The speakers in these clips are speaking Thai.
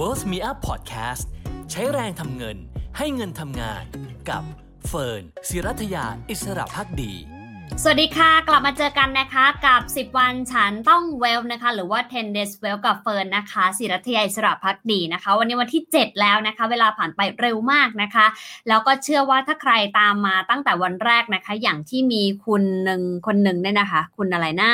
World Me Up Podcast ใช้แรงทำเงินให้เงินทำงานกับเฟิร์นศิรัทยาอิสระพักดี สวัสดีค่ะ กลับมาเจอกันนะคะกับ 10 วันฉันต้องเวลนะคะ หรือว่า 10 days well กับเฟิร์นนะคะศิรัทยาอิสระพักดีนะคะ วันนี้วันที่ 7 แล้วนะคะ เวลาผ่านไปเร็วมากนะคะ แล้วก็เชื่อว่าถ้าใครตามมาตั้งแต่วันแรกนะคะ อย่างที่มีคุณหนึ่งคนหนึ่งเนี่ยนะคะ คุณอะไรนะ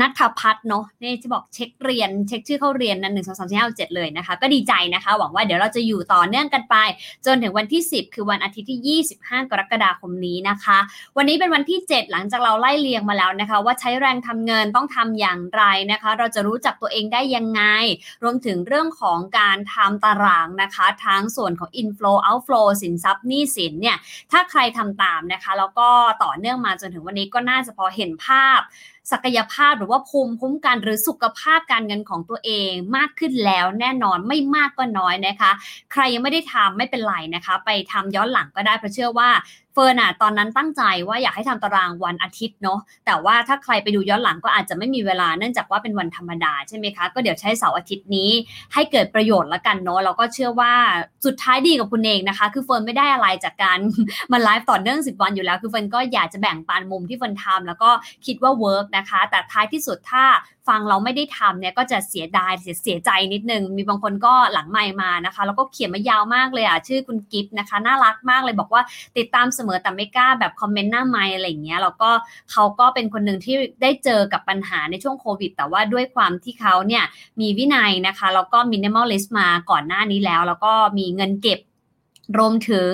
นัทพัฒน์เนาะนี่จะบอกเช็คเรียนเช็คชื่อเข้าเรียนนั้นหนึ่งสองสามสี่ห้าเจ็ดเลยนะคะ ก็ดีใจนะคะ หวังว่าเดี๋ยวเราจะอยู่ต่อเนื่องกันไป จนถึงวันที่ 10 คือวันอาทิตย์ที่ 25 กรกฎาคมนี้นะคะ วันนี้เป็นวันที่ 7 หลังจากเราไล่เรียงมาแล้วนะคะ ว่าใช้แรงทำเงินต้องทำอย่างไรนะคะ เราจะรู้จักตัวเองได้ยังไง รวมถึงเรื่องของการทำตารางนะคะทั้งส่วนของ inflow outflow สินทรัพย์หนี้สินเนี่ยถ้าใครทำตามนะคะ แล้วก็ต่อเนื่องมาจนถึงวันนี้ก็น่าจะพอเห็นภาพ ศักยภาพหรือว่าภูมิคุ้มกันหรือสุขภาพการเงินของตัวเองมากขึ้นแล้วแน่นอนไม่มากก็น้อยนะคะ ใครยังไม่ได้ทำไม่เป็นไรนะคะ ไปทำย้อนหลังก็ได้เพราะเชื่อว่า ฟิร์นอะตอนนั้นตั้งใจว่าอยากให้ทำตารางวันอาทิตย์เนาะแต่ว่าถ้าใครไปดูย้อนหลังก็อาจจะไม่มีเวลาเนื่องจากว่าเป็นวันธรรมดาใช่ไหมคะ ก็เดี๋ยวใช้เสาร์อาทิตย์นี้ ให้เกิดประโยชน์ละกันเนาะแล้วก็เชื่อว่าสุดท้ายดีกับคุณเองนะคะ คือเฟิร์นไม่ได้อะไรจากการมาไลฟ์ต่อเนื่อง 10 วันอยู่แล้ว คือเฟิร์นก็อยากจะแบ่งปันมุมที่เฟิร์นทำแล้วก็คิดว่า work นะคะ แต่ท้ายที่สุดถ้าฟังแล้วไม่ได้ทำเนี่ยก็จะเสียดายเสียเสียใจนิดนึง มีบางคนก็หลังไมค์มานะคะ แล้วก็เขียนมายาวมากเลยอะชื่อคุณกิฟต์นะคะ น่ารักมากเลยบอกว่าติดตามเสมอแต่ไม่กล้าแบบ comment หน้าไมค์อะไรอย่างเงี้ยแล้วก็เขาก็เป็นคนหนึ่งที่ได้เจอกับปัญหาในช่วงโควิด แต่ว่าด้วยความที่เขาเนี่ยมีวินัยนะคะแล้วก็ minimalist มาก่อนหน้านี้แล้ว แล้วก็มีเงินเก็บ รวมถึง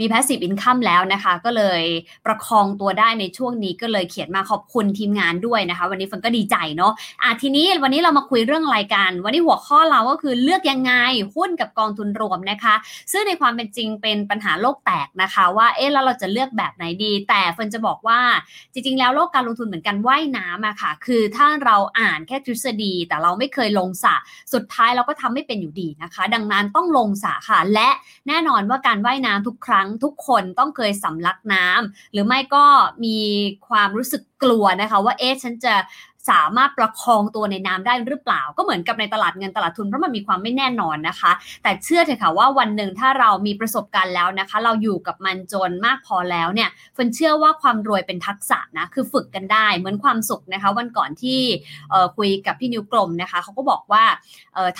มี passive income แล้วนะคะ ก็เลยประคองตัวได้ในช่วงนี้ก็เลยเขียนมาขอบคุณทีมงานด้วยนะคะ วันนี้เฟิร์นก็ดีใจเนาะอะทีนี้วันนี้เรามาคุยเรื่องอะไรกันวันนี้หัวข้อเราก็คือเลือกยังไงหุ้นกับกองทุนรวมนะคะ ซึ่งในความเป็นจริงเป็นปัญหาโลกแตกนะคะ ว่าเอ๊ะแล้วเราจะเลือกแบบไหนดี แต่เฟิร์นจะบอกว่าจริง ๆ แล้วโลกการลงทุนเหมือนกับว่ายน้ำอะค่ะ คือถ้าเราอ่านแค่ทฤษฎี แต่เราไม่เคยลงสระสุดท้ายเราก็ทำไม่เป็นอยู่ดีนะคะ ดังนั้นต้องลงสระค่ะ และแน่นอนว่าการว่ายน้ำทุกครั้งทุกคนต้องเคยสำลักน้ำหรือไม่ก็มีความรู้สึกกลัวนะคะ ว่าเอ๊ะฉันจะ สามารถประคองตัวในน้ำได้หรือเปล่า ก็เหมือนกับในตลาดเงินตลาดทุนเพราะมันมีความไม่แน่นอนนะคะ แต่เชื่อเถอะค่ะว่าวันหนึ่งถ้าเรามีประสบการณ์แล้วนะคะ เราอยู่กับมันจนมากพอแล้วเนี่ยฝนเชื่อว่าความรวยเป็นทักษะนะคือฝึกกันได้เหมือนความสุขนะคะ วันก่อนที่คุยกับพี่นิ้วกลมนะคะเขาก็บอกว่า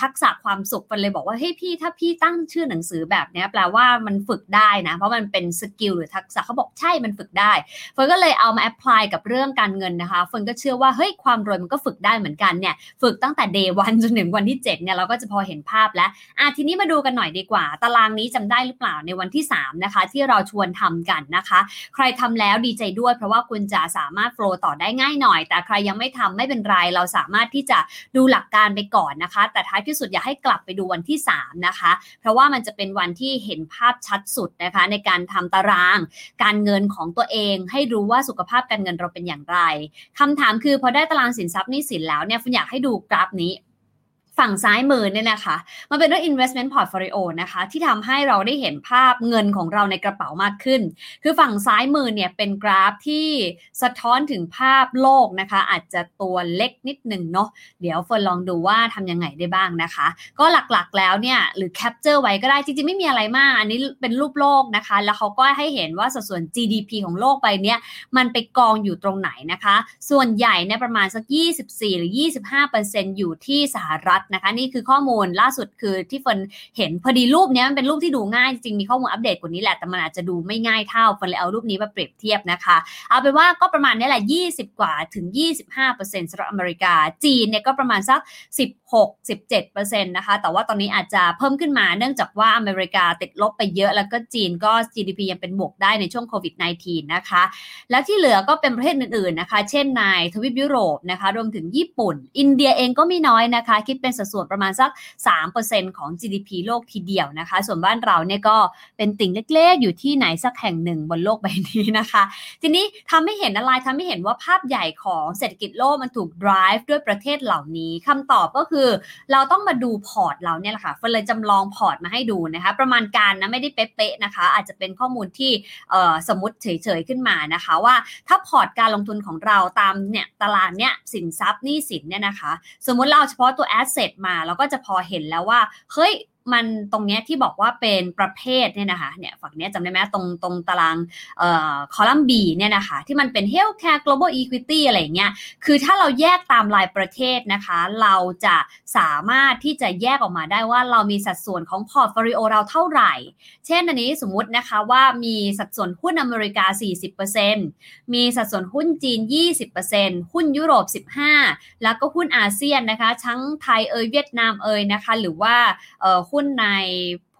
ทักษะความสุขเฟิร์นเลยบอกว่าเฮ้ยพี่ถ้าพี่ตั้งชื่อหนังสือแบบนี้แปลว่ามันฝึกได้นะเพราะมันเป็น skill หรือทักษะเขาบอกใช่มันฝึกได้เฟิร์นก็เลยเอามา apply กับเรื่องการเงินนะคะเฟิร์นก็เชื่อว่าเฮ้ยความรวยมันก็ฝึกได้เหมือนกันเนี่ยฝึกตั้งแต่ day one จนถึงวันที่7เนี่ยเราก็จะพอเห็นภาพแล้วอะทีนี้มาดูกันหน่อยดีกว่า ตารางนี้จำได้หรือเปล่าในวันที่ 3 นะคะ ที่เราชวนทำกันนะคะ ใครทำแล้วดีใจด้วย เพราะว่าคุณจะสามารถ follow ต่อได้ง่ายหน่อย แต่ใครยังไม่ทำไม่เป็นไรเราสามารถที่จะดูหลักการไปก่อนนะคะ แต่ท้ายที่สุดอยากให้กลับไปดูวันที่ 3 นะคะ เพราะว่ามันจะเป็นวันที่เห็นภาพชัดสุดนะคะ ในการทำตาราง การเงินของตัวเอง ให้รู้ว่าสุขภาพการเงินเราเป็นอย่างไรคำถามคือพอได้ตารางสินทรัพย์นี้สินแล้วเนี่ยฟุนอยากให้ดูกราฟนี้ ฝั่งซ้ายมือเนี่ยนะคะ มันเป็นเรื่อง investment portfolio นะคะ ที่ทำให้เราได้เห็นภาพเงินของเราในกระเป๋ามากขึ้น คือฝั่งซ้ายมือเนี่ยเป็นกราฟที่สะท้อนถึงภาพโลกนะคะ อาจจะตัวเล็กนิดหนึ่งเนาะ เดี๋ยวเฟิร์นลองดูว่าทำยังไงได้บ้างนะคะ ก็หลักๆแล้วเนี่ย หรือ capture ไว้ก็ได้ จริงๆ ไม่มีอะไรมาก อันนี้เป็นรูปโลกนะคะ แล้วเขาก็ให้เห็นว่าสัดส่วน GDP ของโลกไปเนี่ย มันไปกองอยู่ตรงไหนนะคะ ส่วนใหญ่เนี่ยประมาณสัก 24 หรือ 25%อยู่ที่สหรัฐนะคะ นี่คือข้อมูลล่าสุดคือที่เฟิร์นเห็นพอดีรูปนี้มันเป็นรูปที่ดูง่ายจริงมีข้อมูลอัปเดตกว่านี้แหละแต่มันอาจจะดูไม่ง่ายเท่าเฟิร์นเลยเอารูปนี้มาเปรียบเทียบนะคะ เอาเป็นว่าก็ประมาณนี้แหละ 20 กว่าถึง 25%สำหรับอเมริกาจีนเนี่ยก็ประมาณสัก 67%นะคะ แต่ว่าตอนนี้อาจจะเพิ่มขึ้นมาเนื่องจากว่าอเมริกาติดลบไปเยอะ แล้วก็จีนก็ GDP ยังเป็นบวกได้ในช่วงโควิด -19 นะคะ แล้วที่เหลือก็เป็นประเทศอื่นๆนะคะ เช่นในทวีปยุโรปนะคะ รวมถึงญี่ปุ่น อินเดียเองก็ไม่น้อยนะคะ คิดเป็นสัดส่วนประมาณสัก 3%ของ GDP โลกทีเดียวนะคะ ส่วนบ้านเราเนี่ยก็เป็นติ่งเล็กๆ อยู่ที่ไหนสักแห่งหนึ่งบนโลกใบนี้นะคะ ทีนี้ทำให้เห็นอะไรทำให้เห็นว่าภาพใหญ่ของเศรษฐกิจโลกมันถูก drive ด้วยประเทศเหล่านี้คำตอบก็คือคือเราต้องมาดูพอร์ตเราเนี่ยแหละค่ะเฟิร์นเลยจำลองพอร์ตมาให้ดูนะคะ ประมาณการนะไม่ได้เป๊ะๆนะคะ อาจจะเป็นข้อมูลที่สมมติเฉยๆขึ้นมานะคะ ว่าถ้าพอร์ตการลงทุนของเราตามเนี่ยตารางเนี่ยสินทรัพย์หนี้สินเนี่ยนะคะ สมมติเราเฉพาะตัว asset มาเราก็จะพอเห็นแล้วว่าเฮ้ย มันตรงเนี้ยที่บอกว่าเป็นประเภทเนี่ยนะคะเนี่ยฝั่งเนี้ยจำได้ไหมตรงตรงตารางเอ่อคอลัมน์ B เนี่ยนะคะที่มันเป็น healthcare global equity อะไรเงี้ยคือถ้าเราแยกตามรายประเทศนะคะ เราจะสามารถที่จะแยกออกมาได้ว่าเรามีสัดส่วนของพอร์ตโฟลิโอเราเท่าไหร่ เช่นอันนี้สมมุตินะคะว่ามีสัดส่วนหุ้นอเมริกา 40%มีสัดส่วนหุ้นจีน 20%หุ้นยุโรป 15 แล้วก็หุ้นอาเซียนนะคะ ทั้งไทยเอยเวียดนามเอยนะคะ หรือว่าเอ่อหุ้นใน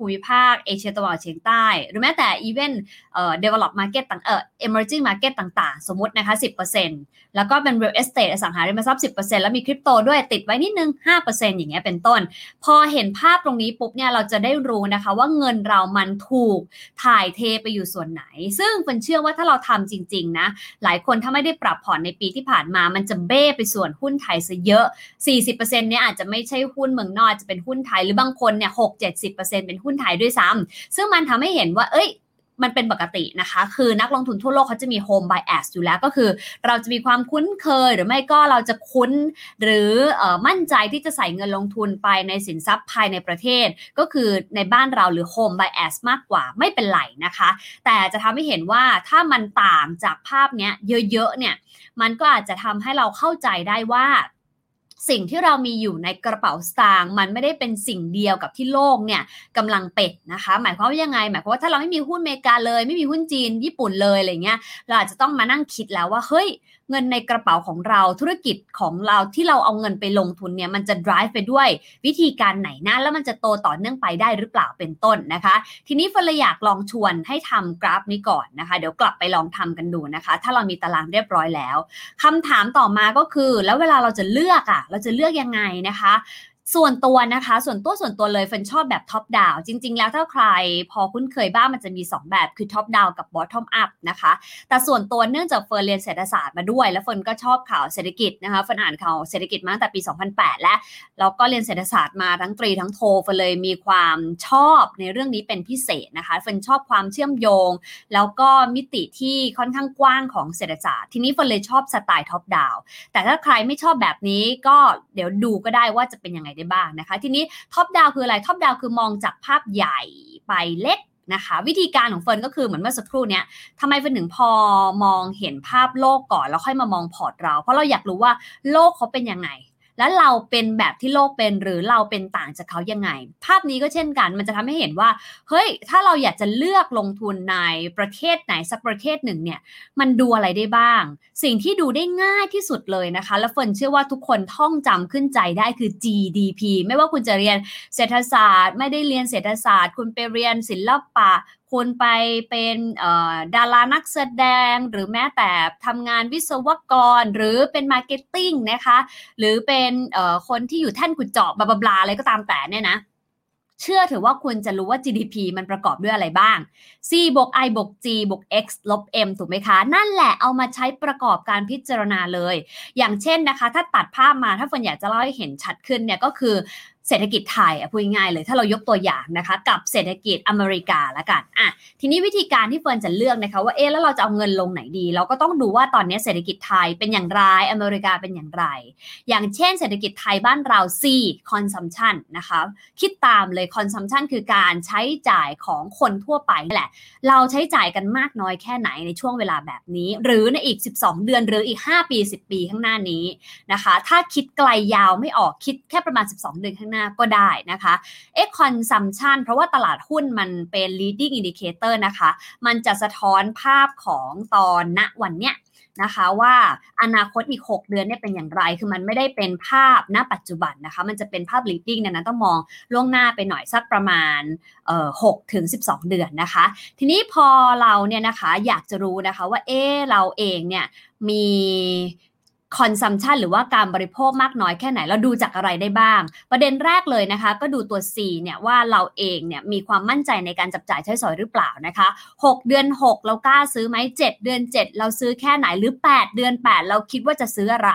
ภูมิภาคเอเชียตะวันออกเฉียงใต้ หรือแม้แต่อีเวนต์เอ่อ develop market ต่างเอ่อ emerging market ต่างๆ สมมตินะคะ 10%แล้วก็เป็น real estate อสังหาริมทรัพย์ 10%แล้วมีคริปโตด้วยติดไว้นิดนึง 5%อย่างเงี้ยเป็นต้น พอเห็นภาพตรงนี้ปุ๊บเนี่ยเราจะได้รู้นะคะว่าเงินเรามันถูกถ่ายเทไปอยู่ส่วนไหน ซึ่งเป็นเชื่อว่าถ้าเราทำจริง ๆ นะ หลายคนถ้าไม่ได้ปรับผ่อนในปีที่ผ่านมา มันจะเบ้ไปส่วนหุ้นไทยซะเยอะ 40%เนี่ยอาจจะไม่ใช่หุ้นเมืองนอกจะเป็นหุ้นไทยหรือบางคนเนี่ย6-70%เป็นหุ้นไทยด้วยซ้ำซึ่งมันทำให้เห็นว่า เอ้ยมันเป็นปกตินะคะ คือนักลงทุนทั่วโลกเขาจะมี home bias อยู่แล้วก็คือ เราจะมีความคุ้นเคยหรือไม่ก็เราจะคุ้น หรืออมั่นใจที่จะใส่เงินลงทุนไปในสินทรัพย์ภายในประเทศ ก็คือในบ้านเราหรือ home bias มากกว่าไม่เป็นไรนะคะ แต่จะทำให้เห็นว่าถ้ามันต่างจากภาพเนี้ยเยอะๆเนี่ยมันก็อาจจะทำให้เราเข้าใจได้ว่า สิ่งที่เรามีอยู่ในกระเป๋าสตางค์มันไม่ได้เป็นสิ่งเดียวกับที่โลกเนี่ยกำลังเป็ดนะคะ หมายความว่ายังไง หมายความว่าถ้าเราไม่มีหุ้นอเมริกาเลย ไม่มีหุ้นจีนญี่ปุ่นเลยอะไรเงี้ยเราอาจจะต้องมานั่งคิดแล้วว่าเฮ้ย เงินในกระเป๋าของเราธุรกิจของเราที่เราเอาเงินไปลงทุนเนี่ยมันจะ drive ไปด้วยวิธีการไหนนะแล้วมันจะโตต่อเนื่องไปได้หรือเปล่าเป็นต้นนะคะ ทีนี้เฟิร์นอยากลองชวนให้ทำกราฟนี้ก่อนนะคะ เดี๋ยวกลับไปลองทำกันดูนะคะ ถ้าเรามีตารางเรียบร้อยแล้วคำถามต่อมาก็คือ แล้วเวลาเราจะเลือกอะ่ะเราจะเลือกยังไงนะคะ ส่วนตัวนะคะ ส่วนตัวส่วนตัวเลยเฟิร์นชอบแบบ top down จริง ๆ แล้วถ้าใครพอคุ้นเคยบ้างมันจะมี 2 แบบคือ top down กับ bottom up นะคะ แต่ส่วนตัวเนื่องจากเฟิร์นเรียนเศรษฐศาสตร์มาด้วย แล้วเฟิร์นก็ชอบข่าวเศรษฐกิจนะคะเฟิร์นอ่านข่าวเศรษฐกิจมาตั้งแต่ปี 2008 และแล้วก็เรียนเศรษฐศาสตร์มาทั้งตรีทั้งโทเฟิร์นเลยมีความชอบในเรื่องนี้เป็นพิเศษนะคะเฟิร์นชอบความเชื่อมโยง แล้วก็มิติที่ค่อนข้างกว้างของเศรษฐศาสตร์ทีนี้เฟิร์นเลยชอบสไตล์ top down แต่ถ้าใครไม่ชอบแบบนี้ก็เดี๋ยวดูก็ได้ว่าจะเป็นยังไงได้บ้างนะคะ ทีนี้ top down คืออะไร top down คือมองจากภาพใหญ่ไปเล็กนะคะวิธีการของเฟิร์นก็คือเหมือนเมื่อสักครู่เนี้ยทำไมเฟิร์นถึงพอมองเห็นภาพโลกก่อนแล้วค่อยมามองพอร์ตเรา เพราะเราอยากรู้ว่าโลกเขาเป็นยังไง แล้วเราเป็นแบบที่โลกเป็นหรือเราเป็นต่างจากเขายังไง ภาพนี้ก็เช่นกัน มันจะทำให้เห็นว่า เฮ้ย ถ้าเราอยากจะเลือกลงทุนในประเทศไหนสักประเทศหนึ่งเนี่ย มันดูอะไรได้บ้าง สิ่งที่ดูได้ง่ายที่สุดเลยนะคะ แล้วเฟิร์นเชื่อว่าทุกคนท่องจำขึ้นใจได้คือ GDP ไม่ว่าคุณจะเรียนเศรษฐศาสตร์ ไม่ได้เรียนเศรษฐศาสตร์ คุณไปเรียนศิลปะ คุณไปเป็นดารานักแสดง หรือแม้แต่ทำงานวิศวกร หรือเป็น marketing นะคะ หรือเป็นคนที่อยู่แท่นขุดเจาะ blah blah อะไรก็ตามแต่เนี่ยนะเชื่อถือว่าคุณจะรู้ว่า GDP มันประกอบด้วยอะไรบ้าง C บวก I บวก G บวก X ลบ M ถูกไหมคะ นั่นแหละเอามาใช้ประกอบการพิจารณาเลย อย่างเช่นนะคะ ถ้าตัดภาพมาถ้าเฟิร์นอยากจะเล่าให้เห็นชัดขึ้นเนี่ยก็คือ เศรษฐกิจไทยอะพูดง่ายเลย ถ้าเรายกตัวอย่างนะคะ กับเศรษฐกิจอเมริกาละกันอะทีนี้วิธีการที่เฟิร์นจะเลือกนะคะว่าเอ๊ะแล้วเราจะเอาเงินลงไหนดี เราก็ต้องดูว่าตอนนี้เศรษฐกิจไทยเป็นอย่างไรอเมริกาเป็นอย่างไร อย่างเช่น เศรษฐกิจไทยบ้านเรา C consumption นะคะคิดตามเลย consumption คือการใช้จ่ายของคนทั่วไปแหละ เราใช้จ่ายกันมากน้อยแค่ไหนในช่วงเวลาแบบนี้ หรือในอีก 12 เดือนหรืออีก 5 ปี 10 ปีข้างหน้านี้นะคะ ถ้าคิดไกลยาวไม่ออกคิดแค่ประมาณ 12 เดือนข้างหน้าก็ได้นะคะเอ็ก consumption เพราะว่าตลาดหุ้นมันเป็น leading indicator นะคะ มันจะสะท้อนภาพของตอนณวันเนี้ยนะคะว่าอนาคตอีก 6 เดือนเนี่ยเป็นอย่างไร คือมันไม่ได้เป็นภาพณปัจจุบันนะคะ มันจะเป็นภาพ leading นี่ยนะต้องมองล่วงหน้าไปหน่อยสักประมาณเอ่อ6ถึง12เดือนนะคะ ทีนี้พอเราเนี่ยนะคะอยากจะรู้นะคะว่าเออเราเองเนี่ยมี consumption หรือว่าการบริโภคมากน้อยแค่ไหนเราดูจากอะไรได้บ้าง ประเด็นแรกเลยนะคะ ก็ดูตัว C เนี่ยว่าเราเองเนี่ยมีความมั่นใจในการจับจ่ายใช้สอยหรือเปล่านะคะ 6 เดือน 6 เรากล้าซื้อไหม7 เดือน 7 เราซื้อแค่ไหนหรือ 8 เดือน 8 เราคิดว่าจะซื้ออะไร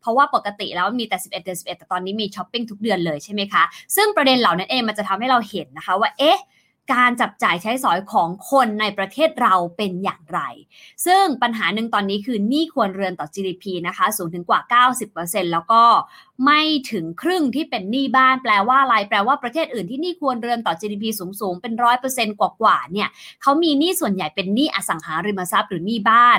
เพราะว่าปกติแล้วมีแต่ 11 เดือน 11 แต่ตอนนี้มีช้อปปิ้งทุกเดือนเลยใช่ไหมคะซึ่งประเด็นเหล่านั้นเองมันจะทำให้เราเห็นนะคะว่าเอ๊ะ การจับจ่ายใช้สอยของคนในประเทศเราเป็นอย่างไร ซึ่งปัญหาหนึ่งตอนนี้คือหนี้ควรเรือนต่อ GDP นะคะ สูงถึงกว่า 90%แล้วก็ไม่ถึงครึ่งที่เป็นหนี้บ้าน แปลว่าอะไร แปลว่าประเทศอื่นที่หนี้ควรเรือนต่อ GDP สูงๆ เป็นร้อยเปอร์เซ็นต์กว่าๆ เนี่ยเขามีหนี้ส่วนใหญ่เป็นหนี้อสังหาริมทรัพย์หรือหนี้บ้าน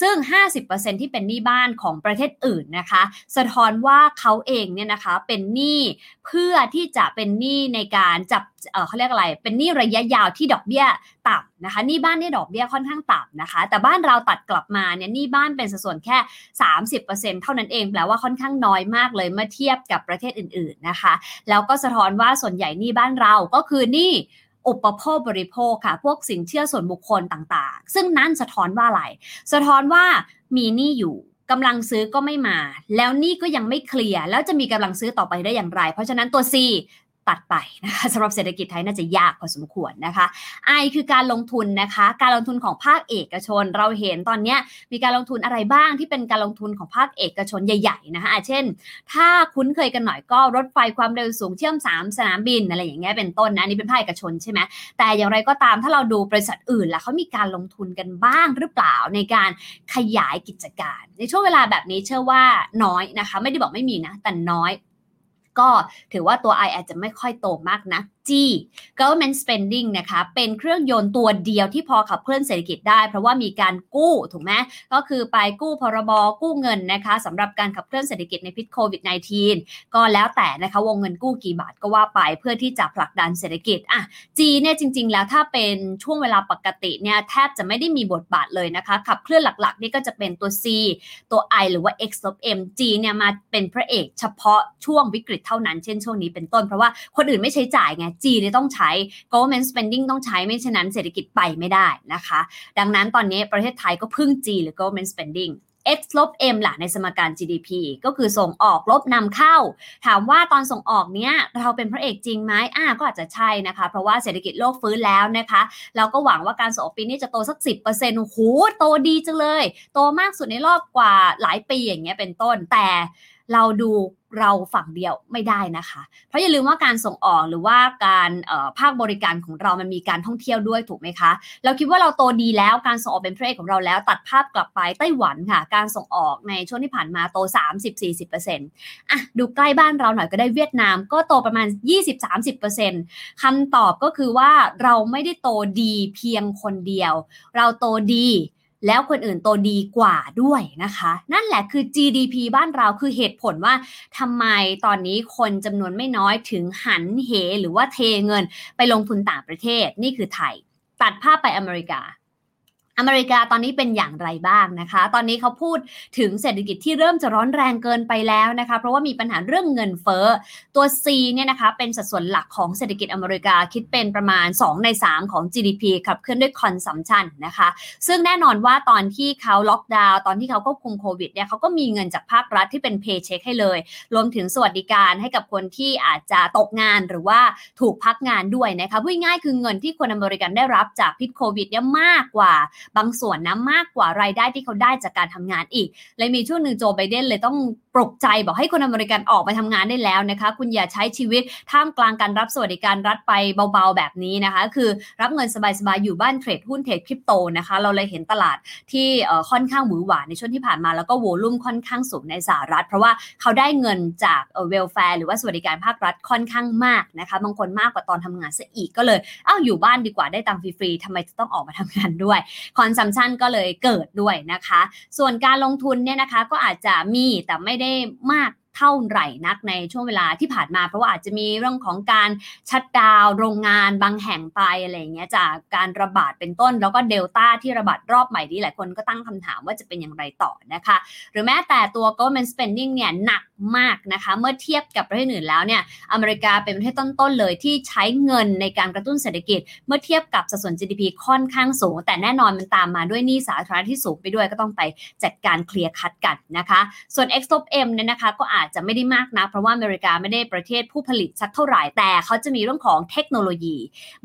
ซึ่ง 50%ที่เป็นหนี้บ้านของประเทศอื่นนะคะ สะท้อนว่าเขาเองเนี่ยนะคะเป็นหนี้เพื่อที่จะเป็นหนี้ในการจับเเขาเรียกอะไร เป็นหนี้ระยะยาวที่ดอกเบี้ยต่ำนะคะหนี้บ้านนี่ดอกเบี้ยค่อนข้างต่ำนะคะ แต่บ้านเราตัดกลับมาเนี่ยหนี้บ้านเป็นสัดส่วนแค่ 30%เท่านั้นเองแปลว่าค่อนข้างน้อยมากเลยเมื่อเทียบกับประเทศอื่น ๆนะคะ แล้วก็สะท้อนว่าส่วนใหญ่หนี้บ้านเราก็คือหนี้ อุปโภคบริโภคค่ะ พวกสินเชื่อส่วนบุคคลต่างๆ ซึ่งนั่นสะท้อนว่าอะไร สะท้อนว่ามีหนี้อยู่กำลังซื้อก็ไม่มา แล้วหนี้ก็ยังไม่เคลียร์แล้วจะมีกำลังซื้อต่อไปได้อย่างไร เพราะฉะนั้นตัว C ตัดไปนะคะสำหรับเศรษฐกิจไทยน่าจะยากพอสมควรนะคะ I คือการลงทุนนะคะ การลงทุนของภาคเอกชน เราเห็นตอนนี้มีการลงทุนอะไรบ้างที่เป็นการลงทุนของภาคเอกชนใหญ่ๆนะคะเช่น ถ้าคุ้นเคยกันหน่อยก็รถไฟความเร็วสูงเชื่อม 3 สนามบินอะไรอย่างเงี้ยเป็นต้นนะนี่เป็นภาคเอกชนใช่ไหมแต่อย่างไรก็ตามถ้าเราดูบริษัทอื่นแล้วเขามีการลงทุนกันบ้างหรือเปล่าในการขยายกิจการ ในช่วงเวลาแบบนี้เชื่อว่าน้อยนะคะ ไม่ได้บอกไม่มีนะแต่น้อย ก็ถือว่าตัว I อาจจะไม่ค่อยโตมากนะ G government spending นะคะเป็นเครื่องยนต์ตัวเดียวที่พอขับเคลื่อนเศรษฐกิจได้ เพราะว่ามีการกู้ถูกไหมก็คือไปกู้พรบกู้เงินนะคะสำหรับการขับเคลื่อนเศรษฐกิจในพิษโควิด -19 ก็แล้วแต่นะคะวงเงินกู้กี่บาทก็ว่าไปเพื่อที่จะผลักดันเศรษฐกิจอะ G เนี่ยจริง ๆ แล้วถ้าเป็นช่วงเวลาปกติเนี่ยแทบจะไม่ได้มีบทบาทเลยนะคะ ขับเคลื่อนหลักๆ นี่ก็จะเป็นตัว C ตัว I หรือว่า X ลบ M G เนี่ยมาเป็นพระเอกเฉพาะช่วงวิกฤตเท่านั้นเช่นช่วงนี้เป็นต้นเพราะว่าคนอื่นไม่ใช้จ่ายไง G เนี่ยต้องใช้ government spending ต้องใช้ไม่เช่นนั้นเศรษฐกิจไปไม่ได้นะคะ ดังนั้นตอนนี้ประเทศไทยก็พึ่ง G หรือ government spending x ลบ m ล่ะในสมการ GDP ก็คือส่งออกลบนำเข้า ถามว่าตอนส่งออกเนี้ยเราเป็นพระเอกจริงไหมอ่าก็อาจจะใช่นะคะ เพราะว่าเศรษฐกิจโลกฟื้นแล้วนะคะ เราก็หวังว่าการส่งออกปีนี้จะโตสัก 10%โอ้โหโตดีจังเลย โตมากสุดในรอบกว่าหลายปีอย่างเงี้ยเป็นต้นแต่ เราดูเราฝั่งเดียวไม่ได้นะคะ เพราะอย่าลืมว่าการส่งออกหรือว่าการภาคบริการของเรามันมีการท่องเที่ยวด้วยถูกไหมคะ เราคิดว่าเราโตดีแล้วการส่งออกเป็นพระเอกของเราแล้วตัดภาพกลับไปไต้หวันค่ะ การส่งออกในช่วงที่ผ่านมาโต 30-40%อะดูใกล้บ้านเราหน่อยก็ได้เวียดนามก็โตประมาณ 20-30%คำตอบก็คือว่าเราไม่ได้โตดีเพียงคนเดียว เราโตดี แล้วคนอื่นโตดีกว่าด้วยนะคะ นั่นแหละคือ GDP บ้านเราคือเหตุผลว่าทำไมตอนนี้คนจำนวนไม่น้อยถึงหันเหหรือว่าเทเงินไปลงทุนต่างประเทศนี่คือไทย ตัดภาพไปอเมริกา อเมริกาตอนนี้เป็นอย่างไรบ้างนะคะ ตอนนี้เขาพูดถึงเศรษฐกิจที่เริ่มจะร้อนแรงเกินไปแล้วนะคะ เพราะว่ามีปัญหาเรื่องเงินเฟ้อ ตัว C เนี่ยนะคะ เป็นสัดส่วนหลักของเศรษฐกิจอเมริกาคิดเป็นประมาณ 2 ใน 3 ของ GDP ขับเคลื่อนด้วย consumption นะคะ ซึ่งแน่นอนว่าตอนที่เขาล็อกดาวน์ตอนที่เขาควบคุมโควิดเนี่ยเขาก็มีเงินจากภาครัฐที่เป็น paycheck ให้เลย รวมถึงสวัสดิการให้กับคนที่อาจจะตกงานหรือว่าถูกพักงานด้วยนะคะพูดง่ายคือเงินที่คนอเมริกันได้รับจากพิษโควิดเนี่ยมากกว่าบางส่วนนะมากกว่ารายได้ที่เขาได้จากการทำงานอีกเลยมีช่วงหนึ่งโจไบเดนเลยต้อง ปลุกใจบอกให้คนอเมริกันออกไปทำงานได้แล้วนะคะ คุณอย่าใช้ชีวิตท่ามกลางการรับสวัสดิการรัฐไปเบาๆแบบนี้นะคะ คือรับเงินสบายๆอยู่บ้านเทรดหุ้นเทรดคริปโตนะคะ เราเลยเห็นตลาดที่ค่อนข้างหวือหวาในช่วงที่ผ่านมาแล้วก็ volume ค่อนข้างสูงในสหรัฐ เพราะว่าเขาได้เงินจาก welfare หรือว่าสวัสดิการภาครัฐค่อนข้างมากนะคะ บางคนมากกว่าตอนทำงานซะอีกก็เลยเอ้าอยู่บ้านดีกว่าได้ตังฟรีๆทำไมจะต้องออกมาทำงานด้วย consumption ก็เลยเกิดด้วยนะคะ ส่วนการลงทุนเนี่ยนะคะก็อาจจะมีแต่ไม่ได้มาก เท่าไหร่นักในช่วงเวลาที่ผ่านมา เพราะว่าอาจจะมีเรื่องของการ shutdown โรงงานบางแห่งไปอะไรเงี้ยจากการระบาดเป็นต้น แล้วก็เดลต้าที่ระบาดรอบใหม่นี้หลายคนก็ตั้งคำถามว่าจะเป็นอย่างไรต่อนะคะ หรือแม้แต่ตัว government spending เนี่ยหนักมากนะคะเมื่อเทียบกับประเทศอื่นแล้วเนี่ยอเมริกาเป็นประเทศต้นๆเลยที่ใช้เงินในการกระตุ้นเศรษฐกิจ เมื่อเทียบกับสัดส่วน GDP ค่อนข้างสูง แต่แน่นอนมันตามมาด้วยหนี้สาธารณะที่สูงไปด้วยก็ต้องไปจัดการเคลียร์คัดกันนะคะ ส่วน X top M เนี่ยนะคะก็อาจจะไม่ได้มากนะเพราะว่าอเมริกาไม่ได้ประเทศผู้ผลิตสักเท่าไหร่ แต่เขาจะมีเรื่องของเทคโนโลยี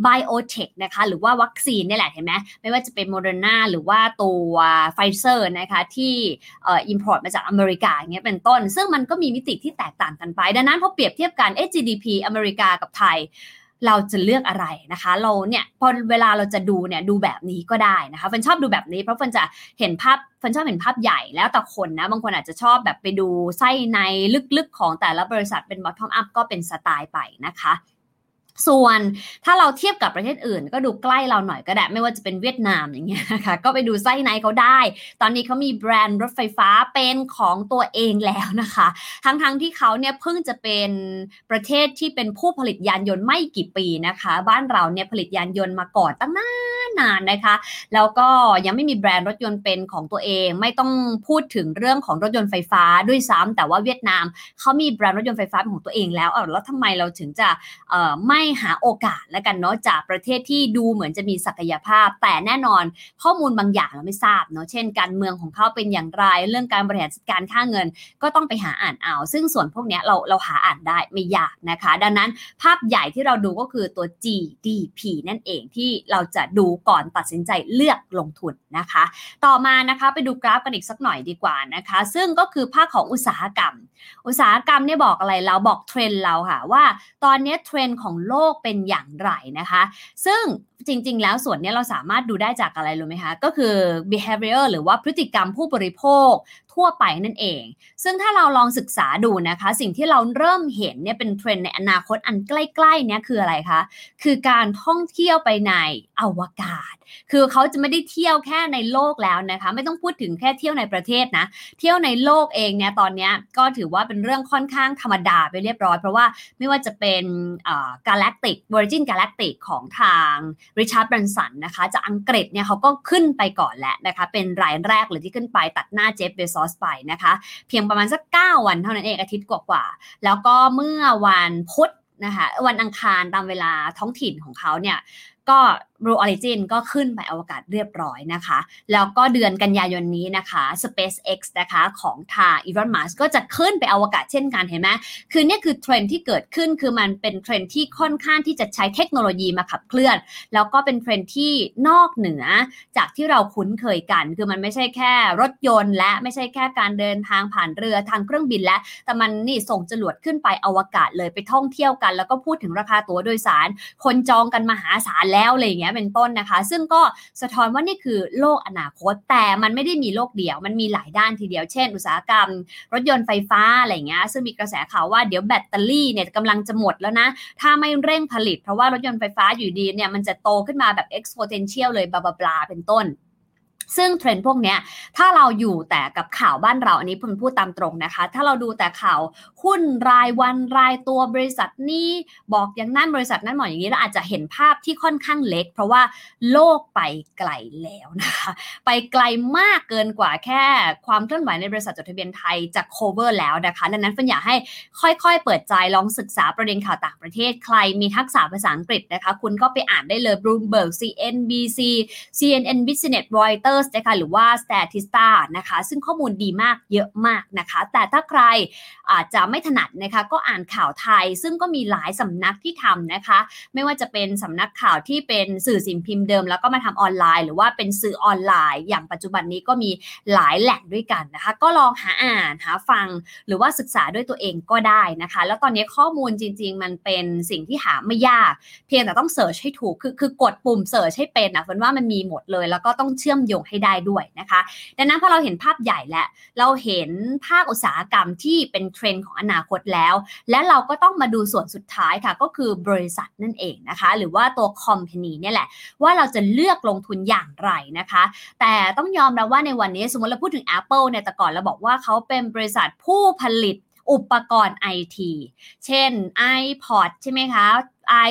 ไบโอเทคนะคะหรือว่าวัคซีนนี่แหละเห็นไหมไม่ว่าจะเป็นโมเดอร์นาหรือว่าตัวไฟเซอร์นะคะที่ import มาจากอเมริกาอย่างเงี้ยเป็นต้น ซึ่งมันก็มีมิติที่แตกต่างกันไป ดังนั้นพอเปรียบเทียบกันเอ GDP อเมริกากับไทย เราจะเลือกอะไรนะคะ เราเนี่ยพอเวลาเราจะดูเนี่ยดูแบบนี้ก็ได้นะคะเฟิร์นชอบดูแบบนี้เพราะเฟิร์นจะเห็นภาพเฟิร์นชอบเห็นภาพใหญ่แล้วแต่คนนะบางคนอาจจะชอบแบบไปดูไส้ในลึกๆของแต่ละบริษัทเป็น bottom up ก็เป็นสไตล์ไปนะคะ ส่วนถ้าเราเทียบกับประเทศอื่น ก็ดูใกล้เราหน่อยก็ได้ ไม่ว่าจะเป็นเวียดนามอย่างเงี้ยนะคะก็ไปดูไส้ในเขาได้ ตอนนี้เขามีแบรนด์รถไฟฟ้าเป็นของตัวเองแล้วนะคะ ทั้งๆทที่เขาเนี่ยเพิ่งจะเป็นประเทศที่เป็นผู้ผลิตยานยนต์ไม่กี่ปีนะคะ บ้านเราเนี่ยผลิตยานยนต์มาก่อนตั้งนานนานนะคะ แล้วก็ยังไม่มีแบรนด์รถยนต์เป็นของตัวเอง ไม่ต้องพูดถึงเรื่องของรถยนต์ไฟฟ้าด้วยซ้ำแต่ว่าเวียดนามเขามีแบรนด์รถยนต์ไฟฟ้าเป็นของตัวเองแล้วเออแล้วทำไมเราถึงจะไม่หาโอกาสแล้วกันเนาะจากประเทศที่ดูเหมือนจะมีศักยภาพ แต่แน่นอนข้อมูลบางอย่างเราไม่ทราบเนาะเช่น การเมืองของเขาเป็นอย่างไร เรื่องการบริหารจัดการค่าเงิน ก็ต้องไปหาอ่านเอาซึ่งส่วนพวกนี้เราเราหาอ่านได้ไม่ยากนะคะ ดังนั้นภาพใหญ่ที่เราดูก็คือตัว GDP นั่นเองที่เราจะดูก่อนตัดสินใจเลือกลงทุนนะคะ ต่อมานะคะไปดูกราฟกันอีกสักหน่อยดีกว่านะคะ ซึ่งก็คือภาคของอุตสาหกรรม อุตสาหกรรมเนี่ยบอกอะไรเราบอกเทรนเราค่ะว่า ตอนนี้เทรนของโลกเป็นอย่างไรนะคะ ซึ่งจริง ๆ แล้วส่วนนี้เราสามารถดูได้จากอะไรรู้ไหมคะ ก็คือ behavior หรือว่าพฤติกรรมผู้บริโภค ทั่วไปนั่นเอง ซึ่งถ้าเราลองศึกษาดูนะคะ สิ่งที่เราเริ่มเห็นเนี่ยเป็นเทรนในอนาคตอันใกล้ๆเนี่ยคืออะไรคะ คือการท่องเที่ยวไปในอวกาศ คือเขาจะไม่ได้เที่ยวแค่ในโลกแล้วนะคะ ไม่ต้องพูดถึงแค่เที่ยวในประเทศนะ เที่ยวในโลกเองเนี่ยตอนนี้ก็ถือว่าเป็นเรื่องค่อนข้างธรรมดาไปเรียบร้อย เพราะว่าไม่ว่าจะเป็น Galactic Virgin Galactic ของทางริชาร์ด แบรนสันนะคะจากอังกฤษเนี่ยเขาก็ขึ้นไปก่อนแล้วนะคะเป็นรายแรกเลยที่ขึ้นไปตัดหน้าเจฟฟ์ เบซอสไปนะคะ เพียงประมาณสัก 9 วันเท่านั้นเองอาทิตย์กว่าๆแล้วก็เมื่อวันพุธนะคะวันอังคารตามเวลาท้องถิ่นของเขาเนี่ยก็ Blue Origin ก็ขึ้นไปอวกาศเรียบร้อยนะคะ แล้วก็เดือนกันยายนนี้นะคะ SpaceX นะคะของทาง Elon Musk ก็จะขึ้นไปอวกาศเช่นกันเห็นไหมคือเนี่ยคือเทรนด์ที่เกิดขึ้นคือมันเป็นเทรนด์ที่ค่อนข้างที่จะใช้เทคโนโลยีมาขับเคลื่อน แล้วก็เป็นเทรนด์ที่นอกเหนือจากที่เราคุ้นเคยกัน คือมันไม่ใช่แค่รถยนต์ และไม่ใช่แค่การเดินทางผ่านเรือทางเครื่องบินและ แต่มันนี่ส่งจรวดขึ้นไปอวกาศเลยไปท่องเที่ยวกัน แล้วก็พูดถึงราคาตั๋วโดยสาร คนจองกันมหาศาลแล้วอะไรอย่างเงี้ยเป็นต้นนะคะ ซึ่งก็สะท้อนว่านี่คือโลกอนาคต แต่มันไม่ได้มีโลกเดียว มันมีหลายด้านทีเดียว เช่น อุตสาหกรรม รถยนต์ไฟฟ้าอะไรเงี้ย ซึ่งมีกระแสข่าวว่าเดี๋ยวแบตเตอรี่เนี่ยกำลังจะหมดแล้วนะ ถ้าไม่เร่งผลิต เพราะว่ารถยนต์ไฟฟ้าอยู่ดีเนี่ยมันจะโตขึ้นมาแบบ exponential เลยบลาบลาเป็นต้น ซึ่งเทรนด์พวกนี้ถ้าเราอยู่แต่กับข่าวบ้านเราอันนี้ผมพูดตามตรงนะคะ ถ้าเราดูแต่ข่าวหุ้นรายวันรายตัวบริษัทนี้บอกอย่างนั้นบริษัทนั้นหมออย่างนี้เราอาจจะเห็นภาพที่ค่อนข้างเล็ก เพราะว่าโลกไปไกลแล้วนะคะ ไปไกลมากเกินกว่าแค่ความเคลื่อนไหวในบริษัทจดทะเบียนไทยจะ cover แล้วนะคะดังนั้นฟันอยากให้ค่อยๆ เปิดใจลองศึกษาประเด็นข่าวต่างประเทศ ใครมีทักษะภาษาอังกฤษนะคะ คุณก็ไปอ่านได้เลย Bloomberg CNBC CNN Business Reuters Reuters นะคะหรือว่า Statista นะคะซึ่งข้อมูลดีมากเยอะมากนะคะ แต่ถ้าใครอาจจะไม่ถนัดนะคะก็อ่านข่าวไทย ซึ่งก็มีหลายสำนักที่ทำนะคะ ไม่ว่าจะเป็นสำนักข่าวที่เป็นสื่อสิ่งพิมพ์เดิม แล้วก็มาทำออนไลน์ หรือว่าเป็นสื่อออนไลน์ อย่างปัจจุบันนี้ก็มีหลายแหล่งด้วยกันนะคะ ก็ลองหาอ่านหาฟัง หรือว่าศึกษาด้วยตัวเองก็ได้นะคะ แล้วตอนนี้ข้อมูลจริง ๆ มันเป็นสิ่งที่หาไม่ยาก เพียงแต่ต้องเสิร์ชให้ถูกคือคือกดปุ่มเสิร์ชให้เป็นนะฝนว่ามันมีหมดเลย แล้วก็ต้องเชื่อมโยงให้ได้ด้วยนะคะ ดังนั้นพอเราเห็นภาพใหญ่แล้วเราเห็นภาคอุตสาหกรรมที่เป็นเทรนด์ของอนาคตแล้ว และเราก็ต้องมาดูส่วนสุดท้ายค่ะ ก็คือบริษัทนั่นเองนะคะ หรือว่าตัวคอมพานีเนี่ยแหละ ว่าเราจะเลือกลงทุนอย่างไรนะคะ แต่ต้องยอมรับว่าในวันนี้สมมติเราพูดถึง Apple เนี่ยแต่ก่อนเราบอกว่าเขาเป็นบริษัทผู้ผลิตอุปกรณ์ไอที เช่น iPod ใช่ไหมคะ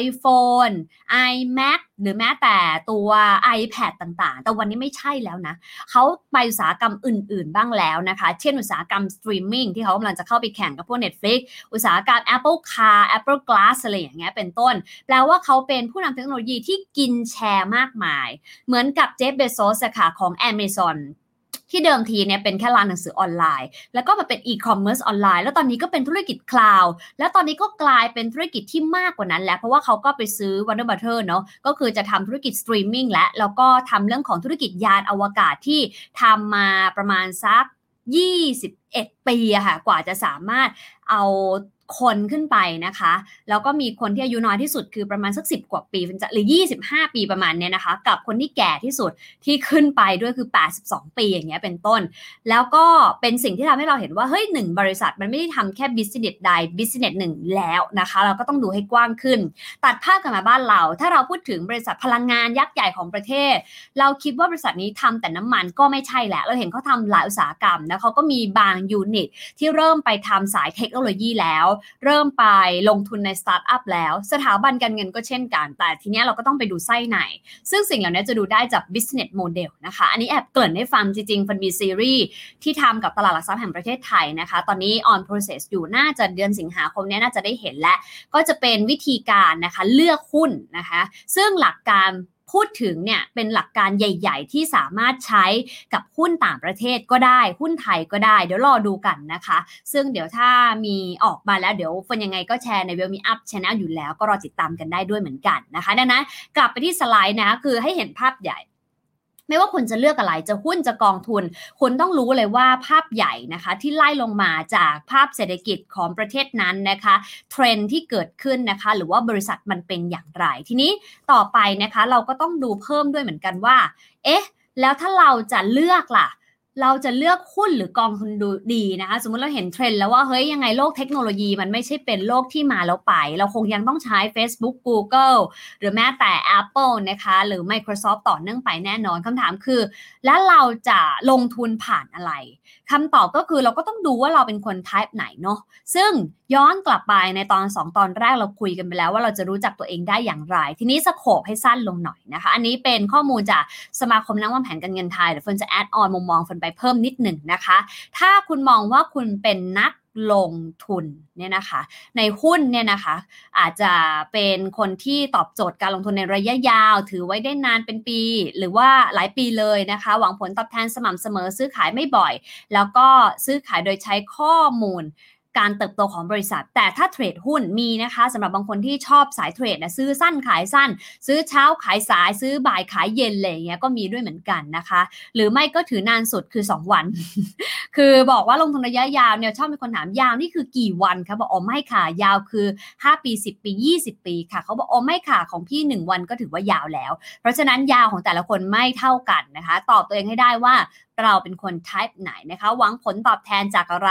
iPhone iMac หรือแม้แต่ตัว iPad ต่างๆ แต่วันนี้ไม่ใช่แล้วนะ เขาไปอุตสาหกรรมอื่นๆบ้างแล้วนะคะ เช่นอุตสาหกรรมสตรีมมิ่งที่เขากำลังจะเข้าไปแข่งกับพวก Netflix อุตสาหกรรม Apple Car Apple Glass อะไรอย่างเงี้ยเป็นต้น แปลว่าเขาเป็นผู้นำเทคโนโลยีที่กินแชร์มากมาย เหมือนกับเจฟฟ์ เบโซสค่ะของ Amazon ที่เดิมทีเนี่ยเป็นแค่ร้านหนังสือออนไลน์ แล้วก็มาเป็นอีคอมเมิร์ซออนไลน์แล้วตอนนี้ก็เป็นธุรกิจคลาวด์แล้วตอนนี้ก็กลายเป็นธุรกิจที่มากกว่านั้นแล้ว เพราะว่าเขาก็ไปซื้อ Warner Brothers เนาะก็คือจะทำธุรกิจสตรีมมิ่งและแล้วก็ทำเรื่องของธุรกิจยานอวกาศที่ทำมาประมาณสัก 21ปีอะค่ะกว่าจะสามารถเอาคนขึ้นไปนะคะ แล้วก็มีคนที่อายุน้อยที่สุดคือประมาณสัก 10 กว่าปีหรือ 25 ปีประมาณเนี้ยนะคะ กับคนที่แก่ที่สุดที่ขึ้นไปด้วยคือ 82 ปีอย่างเงี้ยเป็นต้น แล้วก็เป็นสิ่งที่ทำให้เราเห็นว่า เฮ้ยหนึ่งบริษัทมันไม่ได้ทำแค่ business ใด business หนึ่งแล้วนะคะ เราก็ต้องดูให้กว้างขึ้น ตัดภาพกันมาบ้านเรา ถ้าเราพูดถึงบริษัทพลังงานยักษ์ใหญ่ของประเทศ เราคิดว่าบริษัทนี้ทำแต่น้ำมันก็ไม่ใช่แหละ เราเห็นเขาทำหลายอุตสาหกรรม แล้วเขาก็มีบาง unit ที่เริ่มไปทำสายเทคโนโลยีแล้ว เริ่มไปลงทุนในสตาร์ทอัพแล้ว สถาบันการเงินก็เช่นกัน แต่ทีนี้เราก็ต้องไปดูไส้ในซึ่งสิ่งเหล่านี้จะดูได้จาก business model นะคะ อันนี้แอบเกริ่นให้ฟังจริงๆเฟิร์นมีซีรีส์ที่ทำกับตลาดหลักทรัพย์แห่งประเทศไทยนะคะ ตอนนี้ on process อยู่น่าจะเดือนสิงหาคมนี้น่าจะได้เห็นและ ก็จะเป็นวิธีการนะคะเลือกหุ้นนะคะ ซึ่งหลักการ พูดถึงเนี่ยเป็นหลักการใหญ่ ๆ ที่สามารถใช้กับหุ้นต่างประเทศก็ได้ หุ้นไทยก็ได้ เดี๋ยวรอดูกันนะคะ ซึ่งเดี๋ยวถ้ามีออกมาแล้วเดี๋ยวฟันยังไงก็แชร์ในเวลมีอัพชแนลอยู่แล้วก็รอติดตามกันได้ด้วยเหมือนกันนะคะ ดังนั้นกลับไปที่สไลด์นะคะคือให้เห็นภาพใหญ่ ไม่ว่าคุณจะเลือกอะไรจะหุ้นจะกองทุน คุณต้องรู้เลยว่าภาพใหญ่นะคะที่ไล่ลงมาจากภาพเศรษฐกิจของประเทศนั้นนะคะเทรนที่เกิดขึ้นนะคะ หรือว่าบริษัทมันเป็นอย่างไร ทีนี้ต่อไปนะคะ เราก็ต้องดูเพิ่มด้วยเหมือนกันว่า เอ๊ะ แล้วถ้าเราจะเลือกล่ะ เราจะเลือกหุ้นหรือกองทุนดูดีนะคะ สมมติเราเห็นเทรนด์แล้วว่าเฮ้ยยังไงโลกเทคโนโลยีมันไม่ใช่เป็นโลกที่มาแล้วไป เราคงยังต้องใช้ Facebook Google หรือแม้แต่ Apple นะคะ หรือ Microsoft ต่อเนื่องไปแน่นอนคำถามคือ แล้วเราจะลงทุนผ่านอะไร คำตอบก็คือเราก็ต้องดูว่าเราเป็นคน type ไหนเนาะซึ่งย้อนกลับไปในตอน 2 ตอนแรกเราคุยกันไปแล้วว่าเราจะรู้จักตัวเองได้อย่างไร ทีนี้สโคบให้สั้นลงหน่อยนะคะ อันนี้เป็นข้อมูลจากสมาคมนักวางแผนการเงินไทยเดี๋ยวเฟิร์นจะแอดออนมุมมองเฟิร์นไปเพิ่มนิดหนึ่งนะคะ ถ้าคุณมองว่าคุณเป็นนัก ลงทุนเนี่ยนะคะ ในหุ้นเนี่ยนะคะ อาจจะเป็นคนที่ตอบโจทย์การลงทุนในระยะยาว ถือไว้ได้นานเป็นปี หรือว่าหลายปีเลยนะคะ หวังผลตอบแทนสม่ำเสมอซื้อขายไม่บ่อย แล้วก็ซื้อขายโดยใช้ข้อมูล การเติบโตของบริษัท แต่ถ้าเทรดหุ้นมีนะคะสำหรับบางคนที่ชอบสายเทรดนะซื้อสั้นขายสั้น ซื้อเช้าขายสายซื้อบ่ายขายเย็นอะไรอย่างเงี้ยก็มีด้วยเหมือนกันนะคะ หรือไม่ก็ถือนานสุดคือ 2 วัน คือบอกว่าลงทุนระยะยาวเนี่ยชอบมีคนถามยาวนี่คือกี่วันคะบอกอ๋อไม่ค่ะยาวคือ 5 ปี 10 ปี 20 ปีค่ะเขาบอกอ๋อไม่ค่ะของพี่ 1 วันก็ถือว่ายาวแล้ว เพราะฉะนั้นยาวของแต่ละคนไม่เท่ากันนะคะ ตอบตัวเองให้ได้ว่าเราเป็นคน type ไหนนะคะ หวังผลตอบแทนจากอะไร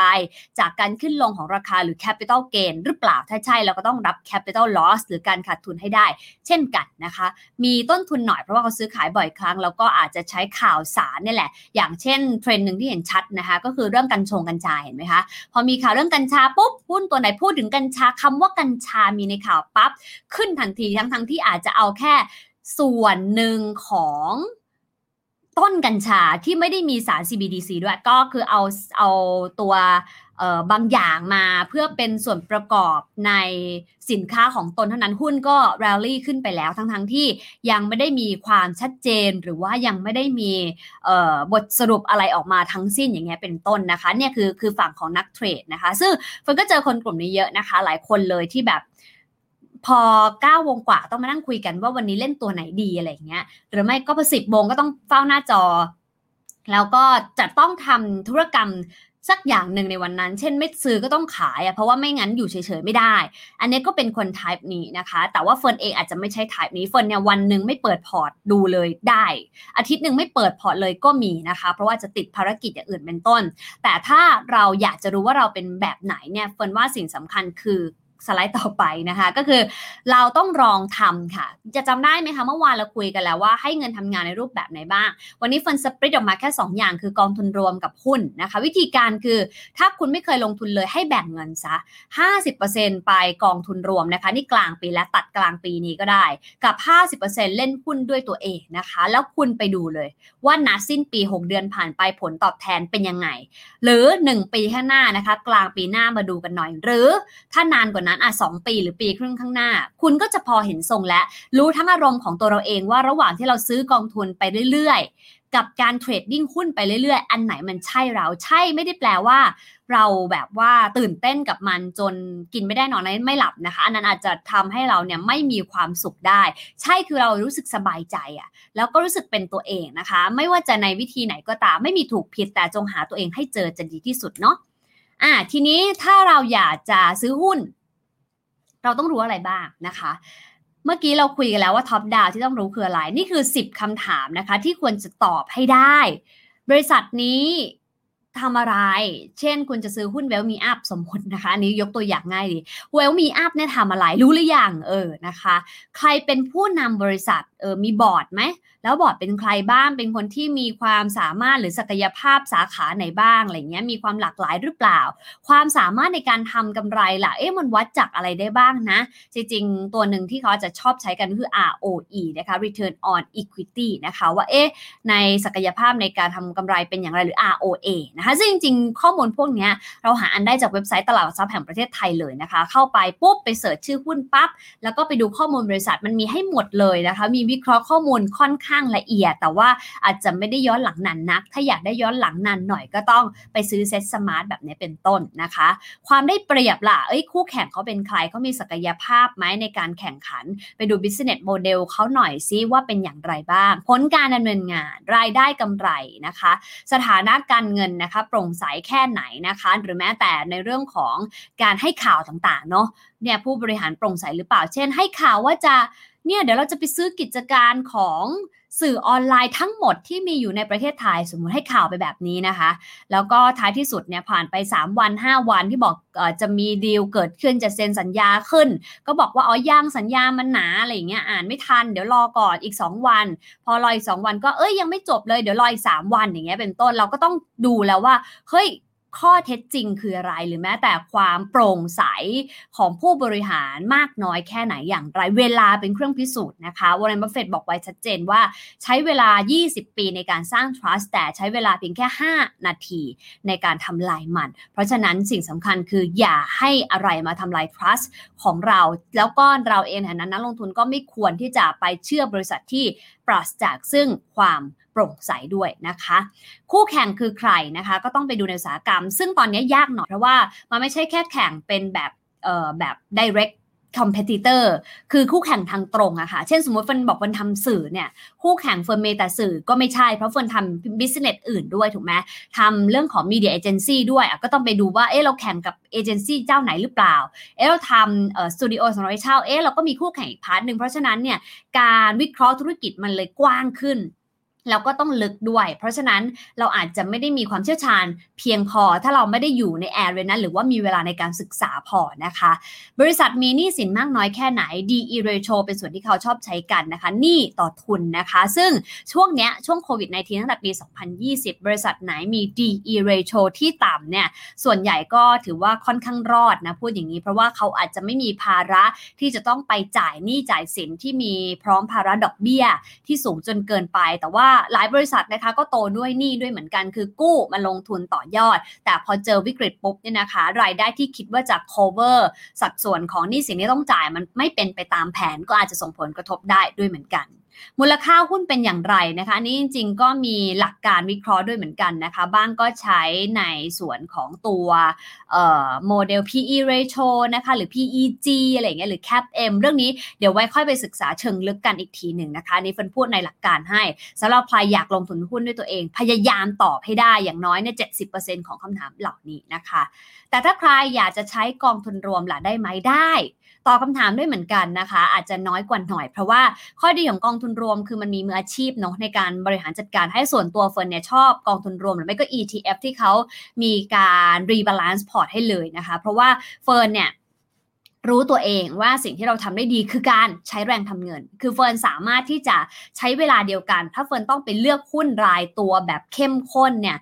จากการขึ้นลงของราคาหรือ capital gain หรือเปล่า ถ้าใช่เราก็ต้องรับ capital loss หรือการขาดทุนให้ได้ เช่นกันนะคะ มีต้นทุนหน่อยเพราะว่าเขาซื้อขายบ่อยครั้ง แล้วก็อาจจะใช้ข่าวสารนี่แหละ อย่างเช่นเทรนด์หนึ่งที่เห็นชัดนะคะ ก็คือเรื่องกัญชงกัญชาเห็นไหมคะ พอมีข่าวเรื่องกัญชาปุ๊บหุ้นตัวไหนพูดถึงกัญชาคำว่ากัญชามีในข่าวปั๊บขึ้นทันทีทั้งทั้งที่อาจจะเอาแค่ส่วนหนึ่งของ ต้นกัญชาที่ไม่ได้มีสาร CBDC ด้วยก็คือเอาเอาตัวบางอย่างมาเพื่อเป็นส่วนประกอบในสินค้าของตนเท่านั้นหุ้นก็แรลลี่ขึ้นไปแล้วทั้งทั้งที่ยังไม่ได้มีความชัดเจนหรือว่ายังไม่ได้มีบทสรุปอะไรออกมาทั้งสิ้นอย่างเงี้ยเป็นต้นนะคะเนี่ยคือคือฝั่งของนักเทรดนะคะ ซึ่งเฟิร์นก็เจอคนกลุ่มนี้เยอะนะคะ หลายคนเลยที่แบบ พอเก้าโมงกว่าต้องมานั่งคุยกันว่าวันนี้เล่นตัวไหนดีอะไรเงี้ยหรือไม่ก็พอสิบโมงก็ต้องเฝ้าหน้าจอ แล้วก็จะต้องทำธุรกรรมสักอย่างหนึ่งในวันนั้น เช่นไม่ซื้อก็ต้องขายอะเพราะว่าไม่งั้นอยู่เฉยๆไม่ได้ อันนี้ก็เป็นคน type นี้นะคะ แต่ว่าเฟิร์นเองอาจจะไม่ใช่ type นี้เฟิร์นเนี่ยวันหนึ่งไม่เปิดพอร์ตดูเลยได้ อาทิตย์หนึ่งไม่เปิดพอร์ตเลยก็มีนะคะ เพราะว่าจะติดภารกิจอย่างอื่นเป็นต้น แต่ถ้าเราอยากจะรู้ว่าเราเป็นแบบไหนเนี่ยเฟิร์นว่าสิ่งสำคัญคือ สไลด์ต่อไปนะคะ ก็คือเราต้องลองทำค่ะ จะจำได้ไหมคะ เมื่อวานเราคุยกันแล้วว่าให้เงินทำงานในรูปแบบไหนบ้าง วันนี้ฟันสปริตออกมาแค่ 2 อย่าง คือกองทุนรวมกับหุ้นนะคะ วิธีการคือถ้าคุณไม่เคยลงทุนเลยให้แบ่งเงินซะ 50%ไปกองทุนรวมนะคะ นี่กลางปีและตัดกลางปีนี้ก็ได้ กับ 50%เล่นหุ้นด้วยตัวเองนะคะ แล้วคุณไปดูเลย ว่านัดสิ้นปี 6 เดือนผ่านไปผลตอบแทนเป็นยังไง หรือ 1 ปีข้างหน้านะคะ กลางปีหน้ามาดูกันหน่อย หรือถ้านานกว่านั้นอะสองปีหรือปีครึ่งข้างหน้า คุณก็จะพอเห็นทรงและรู้ทั้งอารมณ์ของตัวเราเองว่าระหว่างที่เราซื้อกองทุนไปเรื่อยๆ กับการเทรดดิ้งหุ้นไปเรื่อยๆ อันไหนมันใช่เราใช่ไม่ได้แปลว่า เราแบบว่าตื่นเต้นกับมันจนกินไม่ได้นอนไม่หลับนะคะ อันนั้นอาจจะทำให้เราเนี่ยไม่มีความสุขได้ ใช่คือเรารู้สึกสบายใจอะแล้วก็รู้สึกเป็นตัวเองนะคะ ไม่ว่าจะในวิธีไหนก็ตามไม่มีถูกผิดแต่จงหาตัวเองให้เจอจะดีที่สุดเนาะอ่าทีนี้ถ้าเราอยากจะซื้อหุ้น เราต้องรู้อะไรบ้างนะคะ เมื่อกี้เราคุยกันแล้วว่าท็อปดาวที่ต้องรู้คืออะไร นี่คือ 10คำถามนะคะ ที่ควรจะตอบให้ได้ บริษัทนี้ทำอะไร เช่น คุณจะซื้อหุ้นเวลมีอัพสมมตินะคะ อันนี้ยกตัวอย่างง่ายดีเวลมีอัพเนี่ยทำอะไร รู้หรือยังเออนะคะ ใครเป็นผู้นำบริษัท เออมีบอร์ดไหมแล้วบอร์ดเป็นใครบ้างเป็นคนที่มีความสามารถหรือศักยภาพสาขาไหนบ้างอะไรเงี้ยมีความหลากหลายหรือเปล่า ความสามารถในการทำกำไรล่ะเอ๊ะมันวัดจากอะไรได้บ้างนะ จริงๆ ตัวหนึ่งที่เขาจะชอบใช้กันคือ ROE นะคะ Return on Equity นะคะว่าเอ๊ะในศักยภาพในการทำกำไรเป็นอย่างไรหรือ ROA นะคะซึ่งจริงๆ ข้อมูลพวกนี้เราหาอ่านได้จากเว็บไซต์ตลาดหลักทรัพย์แห่งประเทศไทยเลยนะคะ เข้าไปปุ๊บไป search ชื่อหุ้นปั๊บแล้วก็ไปดูข้อมูลบริษัทมันมีให้หมดเลยนะคะมีวิเคราะห์ข้อมูลค่อนข้างละเอียด แต่ว่าอาจจะไม่ได้ย้อนหลังนานนัก ถ้าอยากได้ย้อนหลังนานหน่อยก็ต้องไปซื้อ SETSMART แบบนี้เป็นต้นนะคะ ความได้เปรียบล่ะ เอ้ยคู่แข่งเขาเป็นใครเขามีศักยภาพไหมในการแข่งขัน ไปดู business model เขาหน่อยซิว่าเป็นอย่างไรบ้าง ผลการดำเนินงาน รายได้กำไรนะคะ สถานะการเงินนะคะ โปร่งใสแค่ไหนนะคะ หรือแม้แต่ในเรื่องของการให้ข่าวต่างๆเนาะเนี่ยผู้บริหารโปร่งใสหรือเปล่า เช่น ให้ข่าวว่าจะ เนี่ยเดี๋ยวเราจะไปซื้อกิจการของสื่อออนไลน์ทั้งหมดที่มีอยู่ในประเทศไทยสมมุติให้ข่าวไปแบบนี้นะคะ แล้วก็ท้ายที่สุดเนี่ยผ่านไป 3 วัน 5 วันที่บอกอจะมีดีลเกิดขึ้นจะเซ็นสัญญาขึ้น ก็บอกว่าอ๋อย่างสัญญามันหนาอะไรอย่างเงี้ยอ่านไม่ทันเดี๋ยวรอก่อนอีก 2 วัน พอรออีก 2 วันก็เอ้ยยังไม่จบเลยเดี๋ยวรออีก 3 วันอย่างเงี้ยเป็นต้นเราก็ต้องดูแล้วว่าเฮ้ย ข้อเท็จจริงคืออะไรหรือแม้แต่ความโปร่งใสของผู้บริหารมากน้อยแค่ไหนอย่างไร เวลาเป็นเครื่องพิสูจน์นะคะวอร์เรนบัฟเฟตต์บอกไว้ชัดเจนว่าใช้เวลา 20 ปีในการสร้าง trust แต่ใช้เวลาเพียงแค่ 5 นาทีในการทำลายมัน เพราะฉะนั้นสิ่งสำคัญคืออย่าให้อะไรมาทำลาย trust ของเรา แล้วก็เราเองในฐานะนักลงทุนก็ไม่ควรที่จะไปเชื่อบริษัทที่ปราศจากซึ่งความ โปร่งใสด้วยนะคะ คู่แข่งคือใครนะคะ ก็ต้องไปดูในอุตสาหกรรม ซึ่งตอนนี้ยากหน่อยเพราะว่ามันไม่ใช่แค่แข่งเป็นแบบเอ่อแบบ direct competitor คือคู่แข่งทางตรงอะค่ะ เช่นสมมติเฟิร์นบอกเฟิร์นทำสื่อเนี่ย คู่แข่งเฟิร์นมีแต่สื่อก็ไม่ใช่ เพราะเฟิร์นทำ business อื่นด้วยถูกไหมทำเรื่องของ media agency ด้วยก็ต้องไปดูว่า เอ๊ะเราแข่งกับเอเจนซี่เจ้าไหนหรือเปล่า เอ๊ะเราทำเอ่อสตูดิโอสำหรับเช่า เอ๊ะเราก็มีคู่แข่งอีก part หนึ่งเพราะฉะนั้นเนี่ย การวิเคราะห์ธุรกิจมันเลยกว้างขึ้น แล้วก็ต้องลึกด้วย เพราะฉะนั้นเราอาจจะไม่ได้มีความเชี่ยวชาญเพียงพอ ถ้าเราไม่ได้อยู่ใน area นั้นหรือว่ามีเวลาในการศึกษาพอนะคะ บริษัทมีหนี้สินมากน้อยแค่ไหน DE ratio เป็นส่วนที่เขาชอบใช้กันนะคะหนี้ต่อทุนนะคะ ซึ่งช่วงเนี้ยช่วงโควิด -19 ตั้งแต่ปี 2020 บริษัทไหนมี DE ratio ที่ต่ำเนี่ยส่วนใหญ่ก็ถือว่าค่อนข้างรอดนะพูดอย่างนี้ เพราะว่าเขาอาจจะไม่มีภาระที่จะต้องไปจ่ายหนี้จ่ายสินที่มีพร้อมภาระดอกเบี้ย ที่สูงจนเกินไปแต่ว่าหลายบริษัทนะคะก็โตด้วยหนี้ด้วยเหมือนกัน คือกู้มาลงทุนต่อยอด แต่พอเจอวิกฤตปุ๊บเนี่ยนะคะ รายได้ที่คิดว่าจะ cover สัดส่วนของหนี้สินที่ต้องจ่ายมันไม่เป็นไปตามแผนก็อาจจะส่งผลกระทบได้ด้วยเหมือนกัน มูลค่าหุ้นเป็นอย่างไรนะคะนี้จริง ๆ ก็มีหลักการวิเคราะห์ด้วยเหมือนกันนะคะ บ้างก็ใช้ในส่วนของตัวโมเดล PE ratio นะคะหรือ PEG อะไรเงี้ยหรือ Cap M เรื่องนี้เดี๋ยวไว้ค่อยไปศึกษาเชิงลึกกันอีกทีหนึ่งนะคะนี่เฟินพูดในหลักการให้สำหรับใครอยากลงทุนหุ้นด้วยตัวเอง พยายามตอบให้ได้อย่างน้อยเนี่ย70%ของคำถามเหล่านี้นะคะ แต่ถ้าใครอยากจะใช้กองทุนรวมล่ะได้ไหมได้ตอบคาถามด้วยเหมือนกันนะคะ อาจจะน้อยกว่าหน่อย เพราะว่าข้อดีของกองทุนรวมคือมันมีมืออาชีพเนาะในการบริหารจัดการให้ส่วนตัวเฟิร์นเนี่ยชอบกองทุนรวมหรือไม่ก็ ETF ที่เขามีการ rebalance พอร์ตให้เลยนะคะ เพราะว่าเฟิร์นเนี่ย รู้ตัวเองว่าสิ่งที่เราทำได้ดีคือการใช้แรงทำเงิน คือเฟิร์นสามารถที่จะใช้เวลาเดียวกัน ถ้าเฟิร์นต้องไปเลือกหุ้นรายตัวแบบเข้มข้นเนี่ย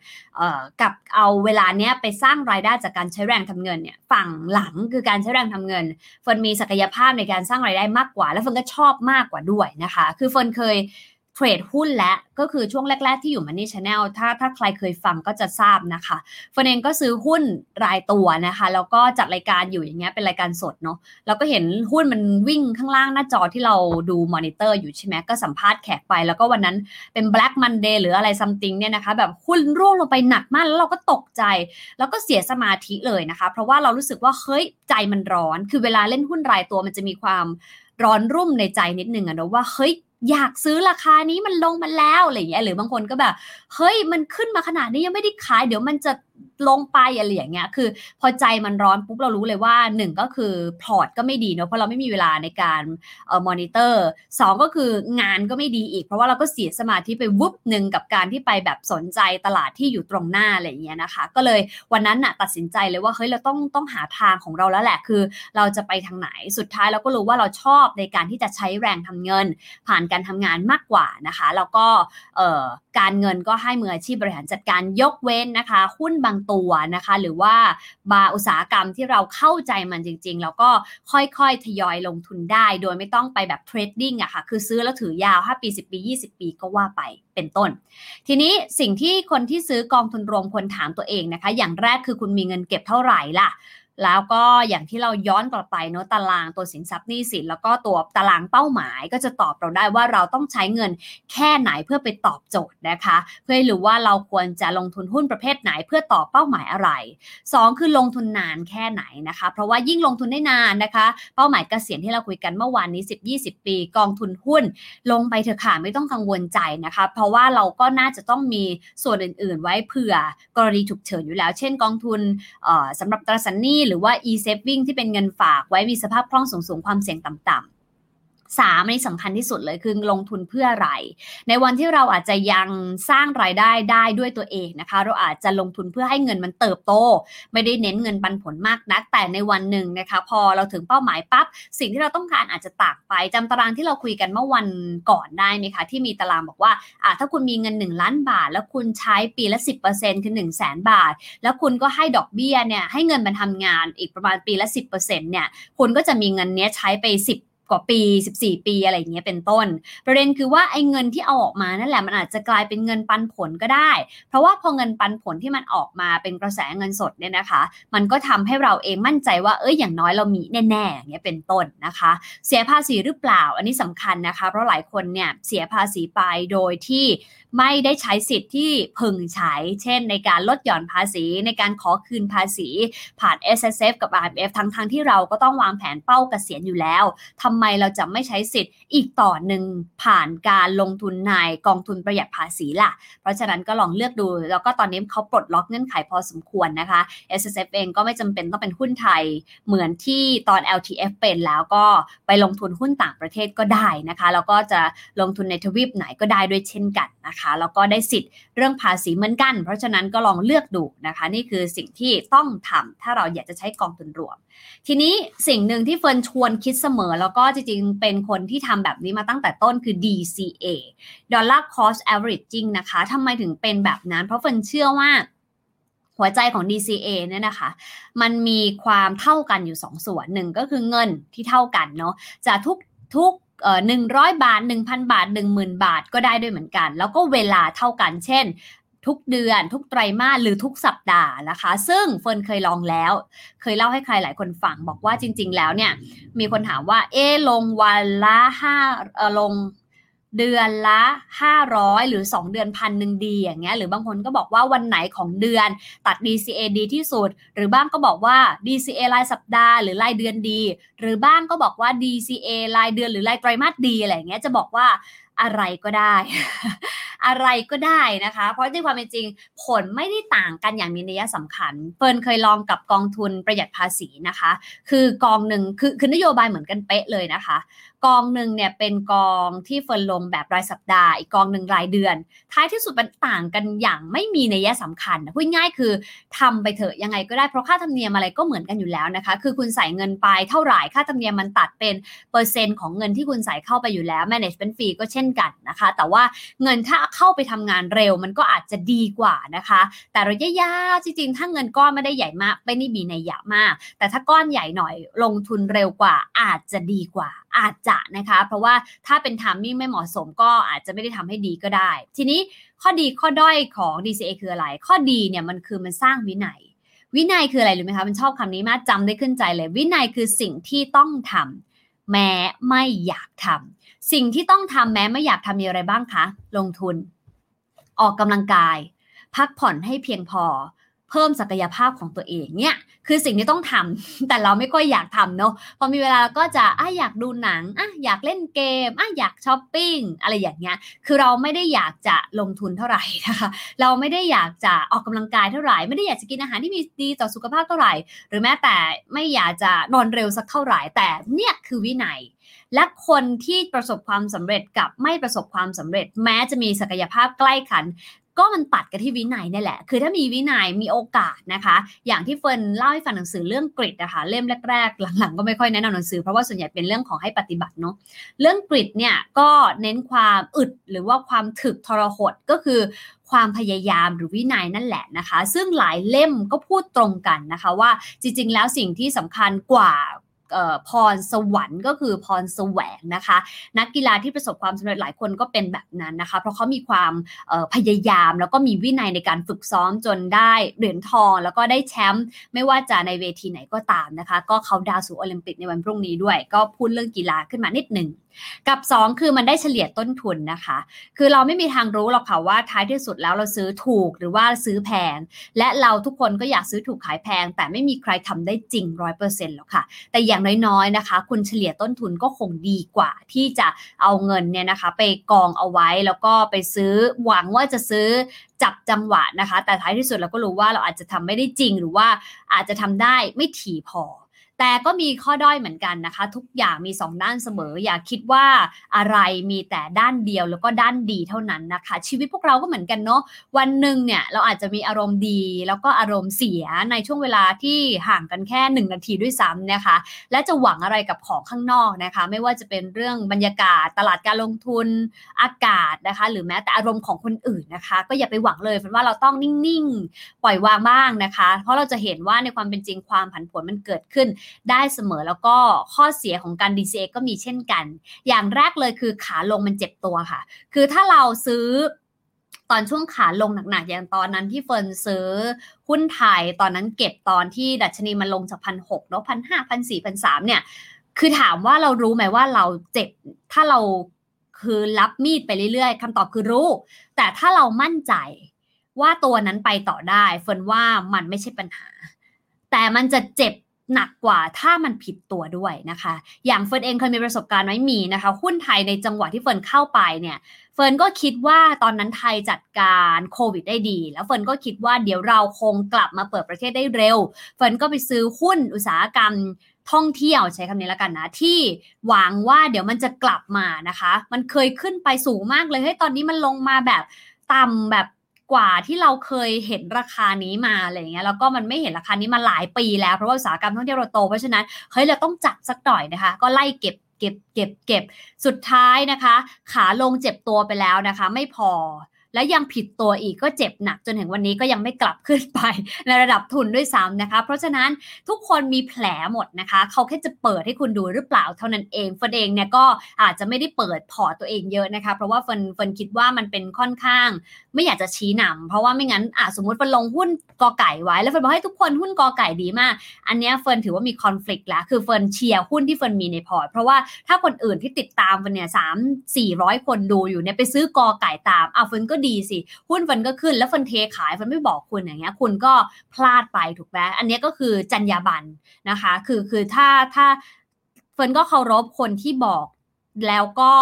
กับเอาเวลาเนี้ยไปสร้างรายได้จากการใช้แรงทำเงินเนี่ยฝั่งหลังคือการใช้แรงทำเงิน เฟิร์นมีศักยภาพในการสร้างรายได้มากกว่า และเฟิร์นก็ชอบมากกว่าด้วยนะคะ คือเฟิร์นเคย เทรดหุ้นและก็คือช่วงแรก ๆ ที่อยู่ Money Channel ถ้าถ้าใครเคยฟังก็จะทราบนะคะเฟิร์นเองก็ซื้อหุ้นรายตัวนะคะ แล้วก็จัดรายการอยู่อย่างเงี้ยเป็นรายการสดเนาะแล้วก็เห็นหุ้นมันวิ่งข้างล่างหน้าจอที่เราดูมอนิเตอร์อยู่ใช่ไหมก็สัมภาษณ์แขกไป แล้วก็วันนั้นเป็น Black Monday หรืออะไร something เนี่ยนะคะ แบบหุ้นร่วงลงไปหนักมากแล้วเราก็ตกใจ แล้วก็เสียสมาธิเลยนะคะ เพราะว่าเรารู้สึกว่าเฮ้ยใจมันร้อน คือเวลาเล่นหุ้นรายตัวมันจะมีความร้อนรุ่มในใจนิดนึงอะนะว่าเฮ้ย อยากซื้อราคานี้มันลงมาแล้วอะไรอย่างเงี้ยหรือบางคนก็แบบ เฮ้ยมันขึ้นมาขนาดนี้ยังไม่ได้ขายเดี๋ยวมันจะ ลงไปอะไรอย่างเงี้ย คือ พอใจมันร้อนปุ๊บเรารู้เลยว่าหนึ่งก็คือพอร์ตก็ไม่ดีเนาะเพราะเราไม่มีเวลาในการเอ่อมอนิเตอร์สองก็คืองานก็ไม่ดีอีก เพราะว่าเราก็เสียสมาธิไปวุบหนึ่งกับการที่ไปแบบสนใจตลาดที่อยู่ตรงหน้าอะไรอย่างเงี้ยนะคะ ก็เลยวันนั้นน่ะตัดสินใจเลยว่าเฮ้ยเราต้องต้องหาทางของเราแล้วแหละคือ เราจะไปทางไหนสุดท้ายเราก็รู้ว่าเราชอบในการที่จะใช้แรงทำเงิน ผ่านการทำงานมากกว่านะคะ แล้วก็เอ่อการเงินก็ให้มืออาชีพบริหารจัดการยกเว้นนะคะหุ้นบางตัวนะคะ หรือว่าบาอุตสาหกรรมที่เราเข้าใจมันจริง ๆ แล้วก็ค่อยๆ ทยอยลงทุนได้ โดยไม่ต้องไปแบบเทรดดิ้งอะค่ะ คือซื้อแล้วถือยาว 5 ปี 10 ปี 20 ปีก็ว่าไปเป็นต้น ทีนี้สิ่งที่คนที่ซื้อกองทุนรวมควรถามตัวเองนะคะ อย่างแรกคือคุณมีเงินเก็บเท่าไหร่ล่ะ แล้วก็อย่างที่เราย้อนกลับไปเนาะตารางตัวสินทรัพย์หนี้สินแล้วก็ตัวตารางเป้าหมายก็จะตอบเราได้ว่าเราต้องใช้เงินแค่ไหนเพื่อไปตอบโจทย์นะคะ เพื่อให้รู้ว่าเราควรจะลงทุนหุ้นประเภทไหนเพื่อตอบเป้าหมายอะไร 2 คือลงทุนนานแค่ไหนนะคะ เพราะว่ายิ่งลงทุนได้นานนะคะ เป้าหมายเกษียณที่เราคุยกันเมื่อวานนี้ 10-20 ปีกองทุนหุ้น ลงไปเถอะค่ะไม่ต้องกังวลใจนะคะ เพราะว่าเราก็น่าจะต้องมีส่วนอื่น ๆ ไว้เผื่อกรณีฉุกเฉินอยู่แล้ว เช่น กองทุนสำหรับตราสารหนี้หรือว่า e-saving ที่เป็นเงินฝากไว้มีสภาพคล่องสูงๆความเสี่ยงต่ำ สามอันนี้สำคัญที่สุดเลยคือลงทุนเพื่ออะไร ในวันที่เราอาจจะยังสร้างรายได้ได้ด้วยตัวเองนะคะ เราอาจจะลงทุนเพื่อให้เงินมันเติบโต ไม่ได้เน้นเงินปันผลมากนัก แต่ในวันหนึ่งนะคะ พอเราถึงเป้าหมายปับ๊บสิ่งที่เราต้องการอาจจะต่างไปจำตารางที่เราคุยกันเมื่อวันก่อนได้ไหมคะที่มีตารางบอกว่าอ่าถ้าคุณมีเงิน 1 ล้านบาท แล้วคุณใช้ปีละ 10%คือ1 0 0 0 0แสนบาท แล้วคุณก็ให้ดอกเบี้ยเนี่ยให้เงินมันทำงานอีกประมาณปีละ 10%เนี่ยคุณก็จะมีเงินเนี้ยใช้ไป 10 กว่าปี 14 ปีอะไรอย่างเงี้ยเป็นต้น ประเด็นคือว่าไอ้เงินที่เอาออกมานั่นแหละมันอาจจะกลายเป็นเงินปันผลก็ได้ เพราะว่าพอเงินปันผลที่มันออกมาเป็นกระแสเงินสดเนี่ยนะคะ มันก็ทำให้เราเองมั่นใจว่าเอ้ยอย่างน้อยเรามีแน่ๆอย่างเงี้ยเป็นต้นนะคะ เสียภาษีหรือเปล่าอันนี้สำคัญนะคะ เพราะหลายคนเนี่ยเสียภาษีไปโดยที่ไม่ได้ใช้สิทธิ์ที่พึงใช้ เช่น ในการลดหย่อนภาษีในการขอคืนภาษีผ่าน S S F กับ R M F ทั้งๆทที่เราก็ต้องวางแผนเป้าเกษียณอยู่แล้วทำไมเราจะไม่ใช้สิทธิ์อีกต่อหนึ่งผ่านการลงทุนในกองทุนประหยัดภาษีล่ะ เพราะฉะนั้นก็ลองเลือกดู แล้วก็ตอนนี้เขาปลดล็อกเงื่อนไขพอสมควรนะคะ S S F เองก็ไม่จำเป็นต้องเป็นหุ้นไทย เหมือนที่ตอน L T F เป็นแล้วก็ไปลงทุนหุ้นต่างประเทศก็ได้นะคะ แล้วก็จะลงทุนในทวีปไหนก็ได้ด้วยเช่นกันนะคะ แล้วก็ได้สิทธิ์เรื่องภาษีเหมือนกัน เพราะฉะนั้นก็ลองเลือกดูนะคะ นี่คือสิ่งที่ต้องทำถ้าเราอยากจะใช้กองทุนรวม ทีนี้สิ่งหนึ่งที่เฟิร์นชวนคิดเสมอแล้วก็จริงๆ เป็นคนที่ทำแบบนี้มาตั้งแต่ต้นคือ DCA Dollar Cost Averaging นะคะทำไมถึงเป็นแบบนั้น เพราะเฟิร์นเชื่อว่าหัวใจของ DCA เนี่ยนะคะ มันมีความเท่ากันอยู่ 2 ส่วนหนึ่งก็คือเงินที่เท่ากันเนาะจะทุกทุกหนึ่งร้อยบาทหนึ่งพันบาทหนึ่งหมื่นบาทก็ได้ด้วยเหมือนกัน แล้วก็เวลาเท่ากัน เช่น ทุกเดือนทุกไตรมาสหรือทุกสัปดาห์นะคะ ซึ่งเฟิร์นเคยลองแล้ว เคยเล่าให้ใครหลายคนฟังบอกว่าจริง ๆ แล้วเนี่ย มีคนถามว่า เอลงวันละห้าเออลงเดือนละ 500 หรือ 2 เดือนพันหนึ่งดีอย่างเงี้ยหรือบางคนก็บอกว่าวันไหนของเดือนตัด DCA ดีที่สุด หรือบ้างก็บอกว่า DCA รายสัปดาห์หรือรายเดือนดี หรือบ้างก็บอกว่า DCA รายเดือนหรือรายไตรมาสดีอะไรเงี้ยจะบอกว่าอะไรก็ได้อะไรก็ได้นะคะ เพราะในความเป็นจริงผลไม่ได้ต่างกันอย่างมีนัยสำคัญเฟิร์นเคยลองกับกองทุนประหยัดภาษีนะคะ คือกองหนึ่งคือคือนโยบายเหมือนกันเป๊ะเลยนะคะ กองหนึ่งเนี่ยเป็นกองที่เฟิร์นลงแบบรายสัปดาห์อีกกองหนึ่งรายเดือน ท้ายที่สุดมันต่างกันอย่างไม่มีในยะสำคัญพูดง่ายคือทำไปเถอะยังไงก็ได้เพราะค่าธรรมเนียมอะไรก็เหมือนกันอยู่แล้วนะคะ คือคุณใส่เงินไปเท่าไหร่ค่าธรรมเนียมมันตัดเป็นเปอร์เซ็นต์ของเงินที่คุณใส่เข้าไปอยู่แล้ว management fee ก็เช่นกันนะคะ แต่ว่าเงินถ้าเข้าไปทำงานเร็ว มันก็อาจจะดีกว่านะคะ แต่ระยะยาวจริงๆ ถ้าเงินก้อนไม่ได้ใหญ่มากไม่ได้มีในยะมาก แต่ถ้าก้อนใหญ่หน่อยลงทุนเร็วกว่า อาจจะดีกว่า อาจจะนะคะ เพราะว่าถ้าเป็นทามมิ่งไม่เหมาะสมก็อาจจะไม่ได้ทำให้ดีก็ได้ ทีนี้ข้อดีข้อด้อยของ DCA คืออะไร ข้อดีเนี่ยมันคือมันสร้างวินัย วินัยคืออะไรรู้ไหมคะมันชอบคำนี้มากจำได้ขึ้นใจเลย วินัยคือสิ่งที่ต้องทำ แม้ไม่อยากทำสิ่งที่ต้องทำแม้ไม่อยากทำมีอะไรบ้างคะ ลงทุน ออกกำลังกาย พักผ่อนให้เพียงพอ เพิ่มศักยภาพของตัวเองเนี่ยคือสิ่งที่ต้องทำแต่เราไม่ค่อยอยากทำเนาะพอมีเวลาก็จะอะอยากดูหนังอะอยากเล่นเกมอะอยากช้อปปิ้งอะไรอย่างเงี้ยคือเราไม่ได้อยากจะลงทุนเท่าไหร่นะคะเราไม่ได้อยากจะออกกำลังกายเท่าไหร่ ไม่ได้อยากจะกินอาหารที่มีดีต่อสุขภาพเท่าไหร่ หรือแม้แต่ไม่อยากจะนอนเร็วสักเท่าไหร่ แต่เนี่ยคือวินัยและคนที่ประสบความสำเร็จกับไม่ประสบความสำเร็จ แม้จะมีศักยภาพใกล้ขัน ก็มันตัดกันที่วินัยนี่แหละ คือถ้ามีวินัยมีโอกาสนะคะ อย่างที่เฟิร์นเล่าให้ฟังหนังสือเรื่องกริดนะคะเล่มแรกๆ หลังๆ ก็ไม่ค่อยแนะนำหนังสือเพราะว่าส่วนใหญ่เป็นเรื่องของให้ปฏิบัติเนาะเรื่องกริดเนี่ยก็เน้นความอึดหรือว่าความถึกทรหดก็คือความพยายามหรือวินัยนั่นแหละนะคะ ซึ่งหลายเล่มก็พูดตรงกันนะคะว่าจริงๆ แล้วสิ่งที่สำคัญกว่า พรสวรรค์ก็คือพรแสวงนะคะ นักกีฬาที่ประสบความสำเร็จหลายคนก็เป็นแบบนั้นนะคะ เพราะเขามีความพยายามแล้วก็มีวินัยในการฝึกซ้อมจนได้เหรียญทอง แล้วก็ได้แชมป์ไม่ว่าจะในเวทีไหนก็ตามนะคะ ก็เขาดาวสู่โอลิมปิกในวันพรุ่งนี้ด้วย ก็พูดเรื่องกีฬาขึ้นมานิดหนึ่ง กับ 2 คือมันได้เฉลี่ยต้นทุนนะคะ คือเราไม่มีทางรู้หรอกค่ะว่าท้ายที่สุดแล้วเราซื้อถูกหรือว่าซื้อแพง และเราทุกคนก็อยากซื้อถูกขายแพง แต่ไม่มีใครทำได้จริงร้อยเปอร์เซ็นต์หรอกค่ะ แต่อย่างน้อยๆนะคะ คุณเฉลี่ยต้นทุนก็คงดีกว่าที่จะเอาเงินเนี่ยนะคะ ไปกองเอาไว้แล้วก็ไปซื้อหวังว่าจะซื้อจับจังหวะนะคะ แต่ท้ายที่สุดเราก็รู้ว่าเราอาจจะทำไม่ได้จริงหรือว่าอาจจะทำได้ไม่ถี่พอ แต่ก็มีข้อด้อยเหมือนกันนะคะ ทุกอย่างมีสองด้านเสมอ อย่าคิดว่าอะไรมีแต่ด้านเดียวแล้วก็ด้านดีเท่านั้นนะคะ ชีวิตพวกเราก็เหมือนกันเนาะวันหนึ่งเนี่ยเราอาจจะมีอารมณ์ดี แล้วก็อารมณ์เสียในช่วงเวลาที่ห่างกันแค่หนึ่งนาทีด้วยซ้ำนะคะ และจะหวังอะไรกับของข้างนอกนะคะ ไม่ว่าจะเป็นเรื่องบรรยากาศตลาดการลงทุนอากาศนะคะ หรือแม้แต่อารมณ์ของคนอื่นนะคะ ก็อย่าไปหวังเลยเพราะว่าเราต้องนิ่งๆ ปล่อยวางบ้างนะคะ เพราะเราจะเห็นว่าในความเป็นจริงความผันผวนมันเกิดขึ้นได้เสมอแล้วก็ข้อเสียของการ DCA ก็มีเช่นกัน อย่างแรกเลยคือขาลงมันเจ็บตัวค่ะ คือถ้าเราซื้อตอนช่วงขาลงหนักๆ อย่างตอนนั้นที่เฟิร์นซื้อหุ้นไทยตอนนั้นเก็บตอนที่ดัชนีมันลงจากพันหกเนาะพันห้าพันสี่พันสามเนี่ยคือถามว่าเรารู้ไหมว่าเราเจ็บถ้าเราคือรับมีดไปเรื่อยๆคำตอบคือรู้ แต่ถ้าเรามั่นใจว่าตัวนั้นไปต่อได้เฟิร์นว่ามันไม่ใช่ปัญหา แต่มันจะเจ็บ หนักกว่าถ้ามันผิดตัวด้วยนะคะ อย่างเฟิร์นเองเคยมีประสบการณ์ไว้มีนะคะ หุ้นไทยในจังหวะที่เฟิร์นเข้าไปเนี่ย เฟิร์นก็คิดว่าตอนนั้นไทยจัดการโควิดได้ดี แล้วเฟิร์นก็คิดว่าเดี๋ยวเราคงกลับมาเปิดประเทศได้เร็ว เฟิร์นก็ไปซื้อหุ้นอุตสาหกรรมท่องเที่ยวใช้คำนี้แล้วกันนะ ที่หวังว่าเดี๋ยวมันจะกลับมานะคะ มันเคยขึ้นไปสูงมากเลยเฮ้ยตอนนี้มันลงมาแบบต่ำแบบ กว่าที่เราเคยเห็นราคานี้มาอะไรเงี้ยแล้วก็มันไม่เห็นราคานี้มาหลายปีแล้วเพราะว่าอุตสาหกรรมท่องเที่ยวเราโตเพราะฉะนั้นเฮ้ยเราต้องจับสักหน่อยนะคะ ก็ไล่เก็บเก็บเก็บเก็บสุดท้ายนะคะ ขาลงเจ็บตัวไปแล้วนะคะ ไม่พอ และยังผิดตัวอีกก็เจ็บหนักจนถึงวันนี้ก็ยังไม่กลับขึ้นไปในระดับทุนด้วยซ้ำนะคะ เพราะฉะนั้นทุกคนมีแผลหมดนะคะ เขาแค่จะเปิดให้คุณดูหรือเปล่าเท่านั้นเองเฟิร์นเองเนี่ยก็อาจจะไม่ได้เปิดพอร์ตตัวเองเยอะนะคะ เพราะว่าเฟิร์นเฟิร์นคิดว่ามันเป็นค่อนข้าง ไม่อยากจะชี้นำเพราะว่าไม่งั้นอะสมมติเฟิร์นลงหุ้นกอไก่ไว้ แล้วเฟิร์นบอกให้ทุกคนหุ้นกอไก่ดีมาก อันนี้เฟินถือว่ามีคอน FLICT แล้วคือเฟินเชียร์หุ้นที่เฟินมีในพอร์ตเพราะว่าถ้าคนอื่นที่ติดตามเฟินเนี่ยสามสี่ร้อยคนดูอยู่เนี่ยไปซื้อกอไก่ตามอะเฟินก็ดีสิ หุ้นฟันก็ขึ้นแล้วฟันเทขายฟันไม่บอกคุณอย่างเงี้ย คุณก็พลาดไปถูกไหมอันนี้ก็คือจรรยาบรรณนะคะ คือคือถ้าถ้าเฟินก็เคารพคนที่บอกแล้วก็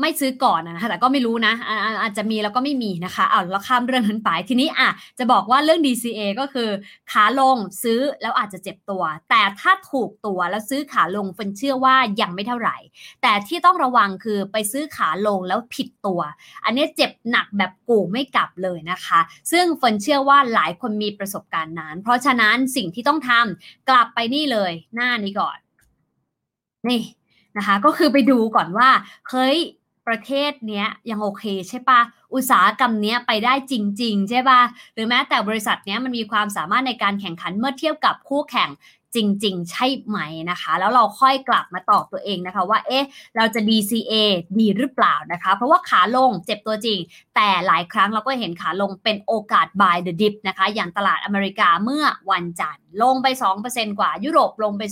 ไม่ซื้อก่อนนะคะแต่ก็ไม่รู้นะอาจจะมีแล้วก็ไม่มีนะคะเอาเราข้ามเรื่องนั้นไปทีนี้อะจะบอกว่าเรื่อง DCA ก็คือ ขาลงซื้อแล้วอาจจะเจ็บตัว แต่ถ้าถูกตัวแล้วซื้อขาลงฟันเชื่อว่ายังไม่เท่าไหร่ แต่ที่ต้องระวังคือไปซื้อขาลงแล้วผิดตัว อันนี้เจ็บหนักแบบกูไม่กลับเลยนะคะ ซึ่งฟันเชื่อว่าหลายคนมีประสบการณ์นั้น เพราะฉะนั้นสิ่งที่ต้องทำกลับไปนี่เลยหน้านี้ก่อน นี่นะคะ ก็คือไปดูก่อนว่าเฮ้ย ประเทศเนี้ยยังโอเคใช่ปะอุตสาหกรรมเนี้ยไปได้จริง ๆ ใช่ปะหรือแม้แต่บริษัทเนี้ยมันมีความสามารถในการแข่งขันเมื่อเทียบกับคู่แข่ง จริง ๆ ใช่ไหมนะคะ แล้วเราค่อยกลับมาตอบตัวเองนะคะว่าเอ๊ะเราจะ DCA ดีหรือเปล่านะคะ เพราะว่าขาลงเจ็บตัวจริง แต่หลายครั้งเราก็เห็นขาลงเป็นโอกาส buy the dip นะคะอย่างตลาดอเมริกาเมื่อวันจันทร์ลงไป 2%กว่ายุโรปลงไป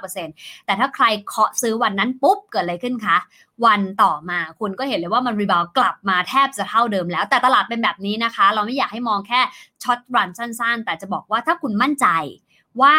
2.5%แต่ถ้าใครเคาะซื้อวันนั้นปุ๊บเกิดอะไรขึ้นคะวันต่อมาคุณก็เห็นเลยว่ามัน rebound กลับมาแทบจะเท่าเดิมแล้ว แต่ตลาดเป็นแบบนี้นะคะ เราไม่อยากให้มองแค่ short run สั้น ๆ แต่จะบอกว่าถ้าคุณมั่นใจว่า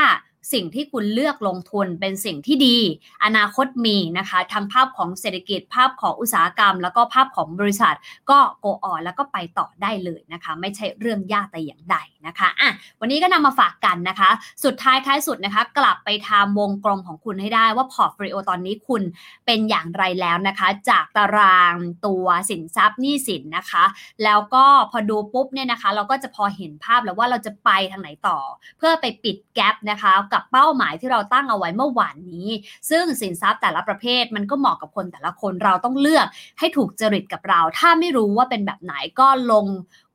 สิ่งที่คุณเลือกลงทุนเป็นสิ่งที่ดี อนาคตมีนะคะทั้งภาพของเศรษฐกิจภาพของอุตสาหกรรม แล้วก็ภาพของบริษัท ก็ go on แล้วก็ไปต่อได้เลยนะคะ ไม่ใช่เรื่องยากแต่อย่างใดนะคะอะวันนี้ก็นำมาฝากกันนะคะ สุดท้ายท้ายสุดนะคะ กลับไปทำวงกลมของคุณให้ได้ว่า portfolio ตอนนี้คุณเป็นอย่างไรแล้วนะคะ จากตารางตัวสินทรัพย์หนี้สินนะคะ แล้วก็พอดูปุ๊บเนี่ยนะคะ เราก็จะพอเห็นภาพแล้วว่าเราจะไปทางไหนต่อ เพื่อไปปิดแกลบนะคะกับเป้าหมายที่เราตั้งเอาไว้เมื่อวานนี้ ซึ่งสินทรัพย์แต่ละประเภทมันก็เหมาะกับคนแต่ละคนเราต้องเลือกให้ถูกจริตกับเรา ถ้าไม่รู้ว่าเป็นแบบไหนก็ลง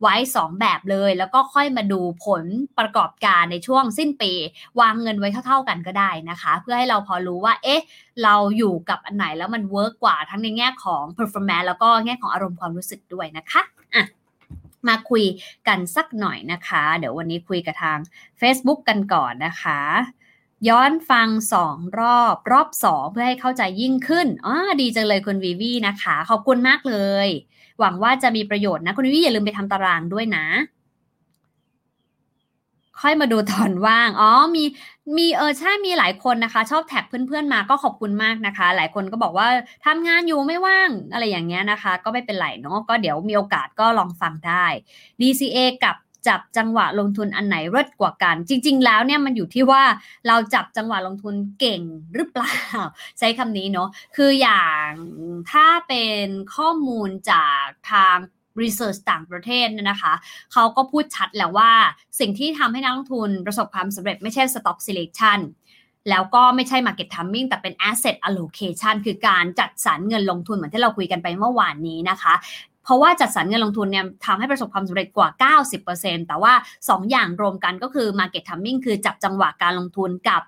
ไว้ 2 แบบเลย แล้วก็ค่อยมาดูผลประกอบการในช่วงสิ้นปี วางเงินไว้เท่า ๆกันก็ได้นะคะ เพื่อให้เราพอรู้ว่า เอ๊ะ เราอยู่กับอันไหนแล้วมันเวิร์กกว่าทั้งในแง่ของ performance แล้วก็แง่ของอารมณ์ความรู้สึกด้วยนะคะอะ มาคุยกันสักหน่อยนะคะ เดี๋ยววันนี้คุยกับทาง Facebook กันก่อนนะคะ ย้อนฟังสองรอบรอบสองเพื่อให้เข้าใจยิ่งขึ้นอ๋อดีจังเลยคุณวีวีนะคะ ขอบคุณมากเลย หวังว่าจะมีประโยชน์นะ คุณวีวีอย่าลืมไปทำตารางด้วยนะ ค่อยมาดูตอนว่าง อ๋อ มี มีเออใช่มีหลายคนนะคะ ชอบแท็กเพื่อนๆมาก็ขอบคุณมากนะคะ หลายคนก็บอกว่าทำงานอยู่ไม่ว่างอะไรอย่างเงี้ยนะคะ ก็ไม่เป็นไรเนาะ ก็เดี๋ยวมีโอกาสก็ลองฟังได้ DCA กับจับจังหวะลงทุนอันไหนเลิศกว่ากัน จริง ๆ แล้วเนี่ยมันอยู่ที่ว่าเราจับจังหวะลงทุนเก่งหรือเปล่า ใช้คำนี้เนาะคืออย่างถ้าเป็นข้อมูลจากทาง รีเสิร์ชต่างประเทศเนี่ยนะคะเขาก็พูดชัดแล้วว่าสิ่งที่ทำให้นักลงทุนประสบความสำเร็จไม่ใช่ stock selection แล้วก็ไม่ใช่ market timing แต่เป็น asset allocation คือการจัดสรรเงินลงทุนเหมือนที่เราคุยกันไปเมื่อวานนี้นะคะเพราะว่าจัดสรรเงินลงทุนเนี่ยทำให้ประสบความสำเร็จกว่า 90%แต่ว่า 2 อย่างรวมกันก็คือ market timing คือจับจังหวะการลงทุนกับ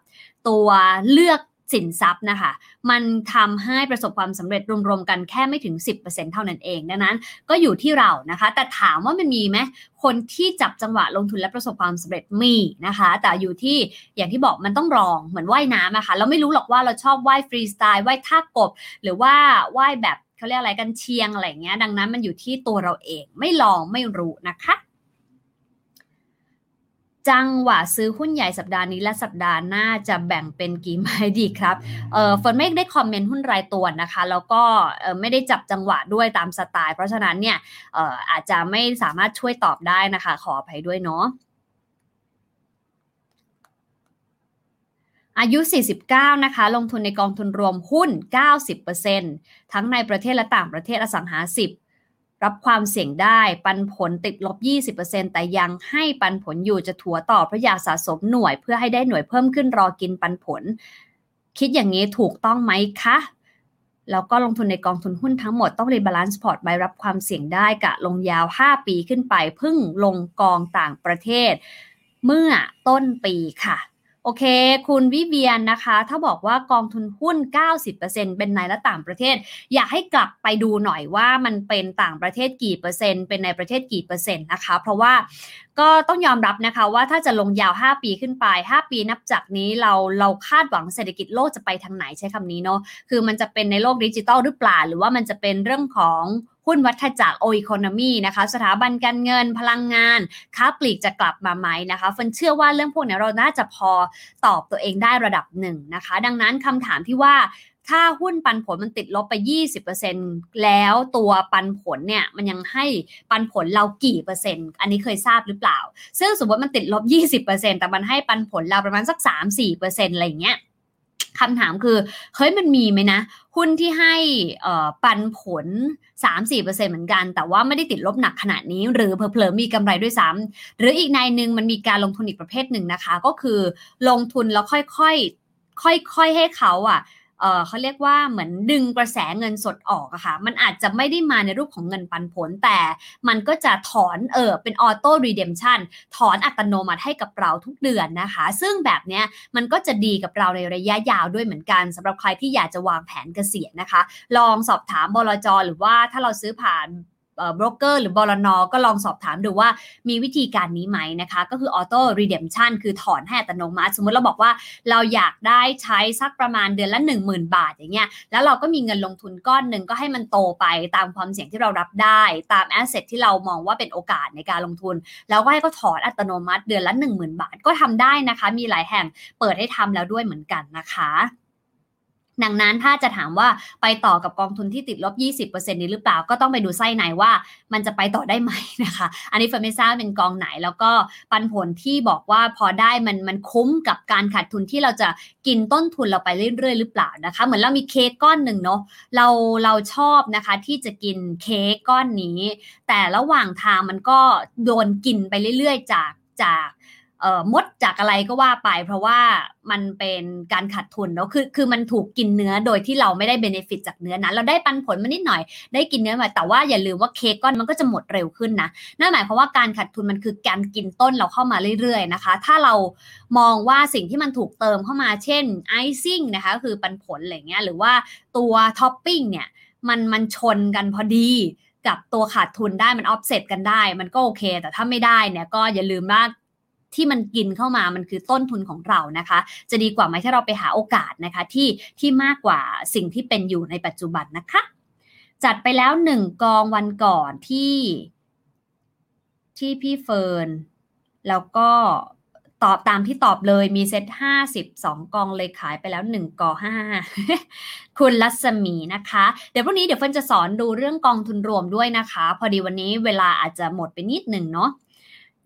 ตัวเลือก สินทรัพย์นะคะ มันทำให้ประสบความสำเร็จรวมๆกันแค่ไม่ถึง 10%เท่านั้นเองดังนั้น ก็อยู่ที่เรานะคะ แต่ถามว่ามันมีไหมคนที่จับจังหวะลงทุนและประสบความสำเร็จมีนะคะ แต่อยู่ที่อย่างที่บอกมันต้องลองเหมือนว่ายน้ำนะคะเราไม่รู้หรอกว่าเราชอบว่ายฟรีสไตล์ว่ายท่ากบ หรือว่าว่ายแบบเขาเรียกอะไรกันเชียงอะไรเงี้ยดังนั้นมันอยู่ที่ตัวเราเองไม่ลองไม่รู้นะคะ จังหวะซื้อหุ้นใหญ่สัปดาห์นี้และสัปดาห์หน้าจะแบ่งเป็นกี่ไม้ดีครับ เออฝนไม่ได้คอมเมนต์หุ้นรายตัวนะคะ แล้วก็ไม่ได้จับจังหวะด้วยตามสไตล์ เพราะฉะนั้นเนี่ยอออาจจะไม่สามารถช่วยตอบได้นะคะ ขออภัยด้วยเนาะอายุ 49 นะคะ ลงทุนในกองทุนรวมหุ้น 90%ทั้งในประเทศและต่างประเทศอสังหา 10 รับความเสี่ยงได้ปันผลติดลบ 20%แต่ยังให้ปันผลอยู่จะถัวต่อเพราะอยากสะสมหน่วย เพื่อให้ได้หน่วยเพิ่มขึ้นรอกินปันผล คิดอย่างนี้ถูกต้องไหมคะแล้วก็ลงทุนในกองทุนหุ้นทั้งหมดต้อง rebalance พอร์ตไหมรับความเสี่ยงได้กะลงยาว 5 ปีขึ้นไปพึ่งลงกองต่างประเทศ เมื่อต้นปีค่ะ โอเค คุณวิเวียนนะคะ ถ้าบอกว่ากองทุนหุ้น 90%เป็นในและต่างประเทศ อยากให้กลับไปดูหน่อยว่ามันเป็นต่างประเทศกี่เปอร์เซ็นต์เป็นในประเทศกี่เปอร์เซ็นต์นะคะ เพราะว่าก็ต้องยอมรับนะคะว่าถ้าจะลงยาว 5 ปีขึ้นไป 5 ปีนับจากนี้เราเราคาดหวังเศรษฐกิจโลกจะไปทางไหนใช้คำนี้เนาะคือมันจะเป็นในโลกดิจิตอลหรือเปล่า หรือว่ามันจะเป็นเรื่องของ หุ้นวัฏจักรโออีโคโนมีนะคะสถาบันการเงินพลังงาน ค้าปลีกจะกลับมาไหมนะคะฟันเชื่อว่าเรื่องพวกนี้เราน่าจะพอตอบตัวเองได้ระดับหนึ่งนะคะ ดังนั้นคำถามที่ว่าถ้าหุ้นปันผลมันติดลบไป 20%แล้วตัวปันผลเนี่ยมันยังให้ปันผลเรากี่เปอร์เซ็นต์ อันนี้เคยทราบหรือเปล่า ซึ่งสมมติมันติดลบ 20%แต่มันให้ปันผลเราประมาณสัก 3-4%อะไรอย่างเงี้ย คำถามคือ เฮ้ยมันมีไหมนะ หุ้นที่ให้ปันผล 3-4%เหมือนกัน แต่ว่าไม่ได้ติดลบหนักขนาดนี้ หรือเพลอๆมีกำไรด้วยซ้ำหรืออีกในหนึ่งมันมีการลงทุนอีกประเภทหนึ่งนะคะ ก็คือลงทุนแล้วค่อยๆค่อยๆให้เขาอะ เออเขาเรียกว่าเหมือนดึงกระแสเงินสดออกอะค่ะ มันอาจจะไม่ได้มาในรูปของเงินปันผล แต่มันก็จะถอนเออเป็น auto redemption ถอนอัตโนมัติให้กับเราทุกเดือนนะคะ ซึ่งแบบเนี้ยมันก็จะดีกับเราในระยะยาวด้วยเหมือนกันสำหรับใครที่อยากจะวางแผนเกษียณนะคะ ลองสอบถามบลจหรือว่าถ้าเราซื้อผ่าน โบรกเกอร์หรือบลนก็ลองสอบถามดูว่ามีวิธีการนี้ไหมนะคะ ก็คือ auto redemption คือถอนให้อัตโนมัติ สมมติเราบอกว่าเราอยากได้ใช้สักประมาณเดือนละ 10,000 บาทอย่างเงี้ยแล้วเราก็มีเงินลงทุนก้อนหนึ่งก็ให้มันโตไปตามความเสี่ยงที่เรารับได้ ตาม asset ที่เรามองว่าเป็นโอกาสในการลงทุน แล้วก็ให้ก็ถอนอัตโนมัติเดือนละ 10,000 บาทก็ทำได้นะคะ มีหลายแห่งเปิดให้ทำแล้วด้วยเหมือนกันนะคะ ดังนั้นถ้าจะถามว่าไปต่อกับกองทุนที่ติดลบ 20%นี้หรือเปล่าก็ต้องไปดูไส้ในว่า มันจะไปต่อได้ไหมนะคะ อันนี้เฟิร์นไม่ทราบเป็นกองไหน แล้วก็ปันผลที่บอกว่าพอได้มันมันคุ้มกับการขาดทุนที่เราจะกินต้นทุนเราไปเรื่อยๆหรือเปล่านะคะ เหมือนเรามีเค้กก้อนหนึ่งเนาะเราเราชอบนะคะที่จะกินเค้กก้อนนี้ แต่ระหว่างทางมันก็โดนกินไปเรื่อย ๆ จากจาก มดจากอะไรก็ว่าไป เพราะว่ามันเป็นการขาดทุนแล้วคือคือมันถูกกินเนื้อโดยที่เราไม่ได้เบนฟิตจากเนื้อนั้น เราได้ปันผลมานิดหน่อย ได้กินเนื้อมาแต่ว่าอย่าลืมว่าเค้กก้อนมันก็จะหมดเร็วขึ้นนะนั่นหมายความว่าการขาดทุนมันคือการกินต้นเราเข้ามาเรื่อยๆนะคะ ถ้าเรามองว่าสิ่งที่มันถูกเติมเข้ามาเช่น icing นะคะคือปันผลอะไรเงี้ยหรือว่าตัวท็อปปิ้งเนี่ยมันมันชนกันพอดีกับตัวขาดทุนได้มันออฟเซตกันได้ มันก็โอเค แต่ถ้าไม่ได้เนี่ยก็อย่าลืมว่า ที่มันกินเข้ามามันคือต้นทุนของเรานะคะ จะดีกว่าไหมถ้าเราไปหาโอกาสนะคะที่ที่มากกว่าสิ่งที่เป็นอยู่ในปัจจุบันนะคะ จัดไปแล้วหนึ่งกองวันก่อนที่ที่พี่เฟิร์นแล้วก็ตอบตามที่ตอบเลยมีเซ็ตห้าสิบสองกองเลยขายไปแล้วหนึ่งกองค่ะคุณรัศมีนะคะ เดี๋ยวพรุ่งนี้เดี๋ยวเฟิร์นจะสอนดูเรื่องกองทุนรวมด้วยนะคะ พอดีวันนี้เวลาอาจจะหมดไปนิดหนึ่งเนาะ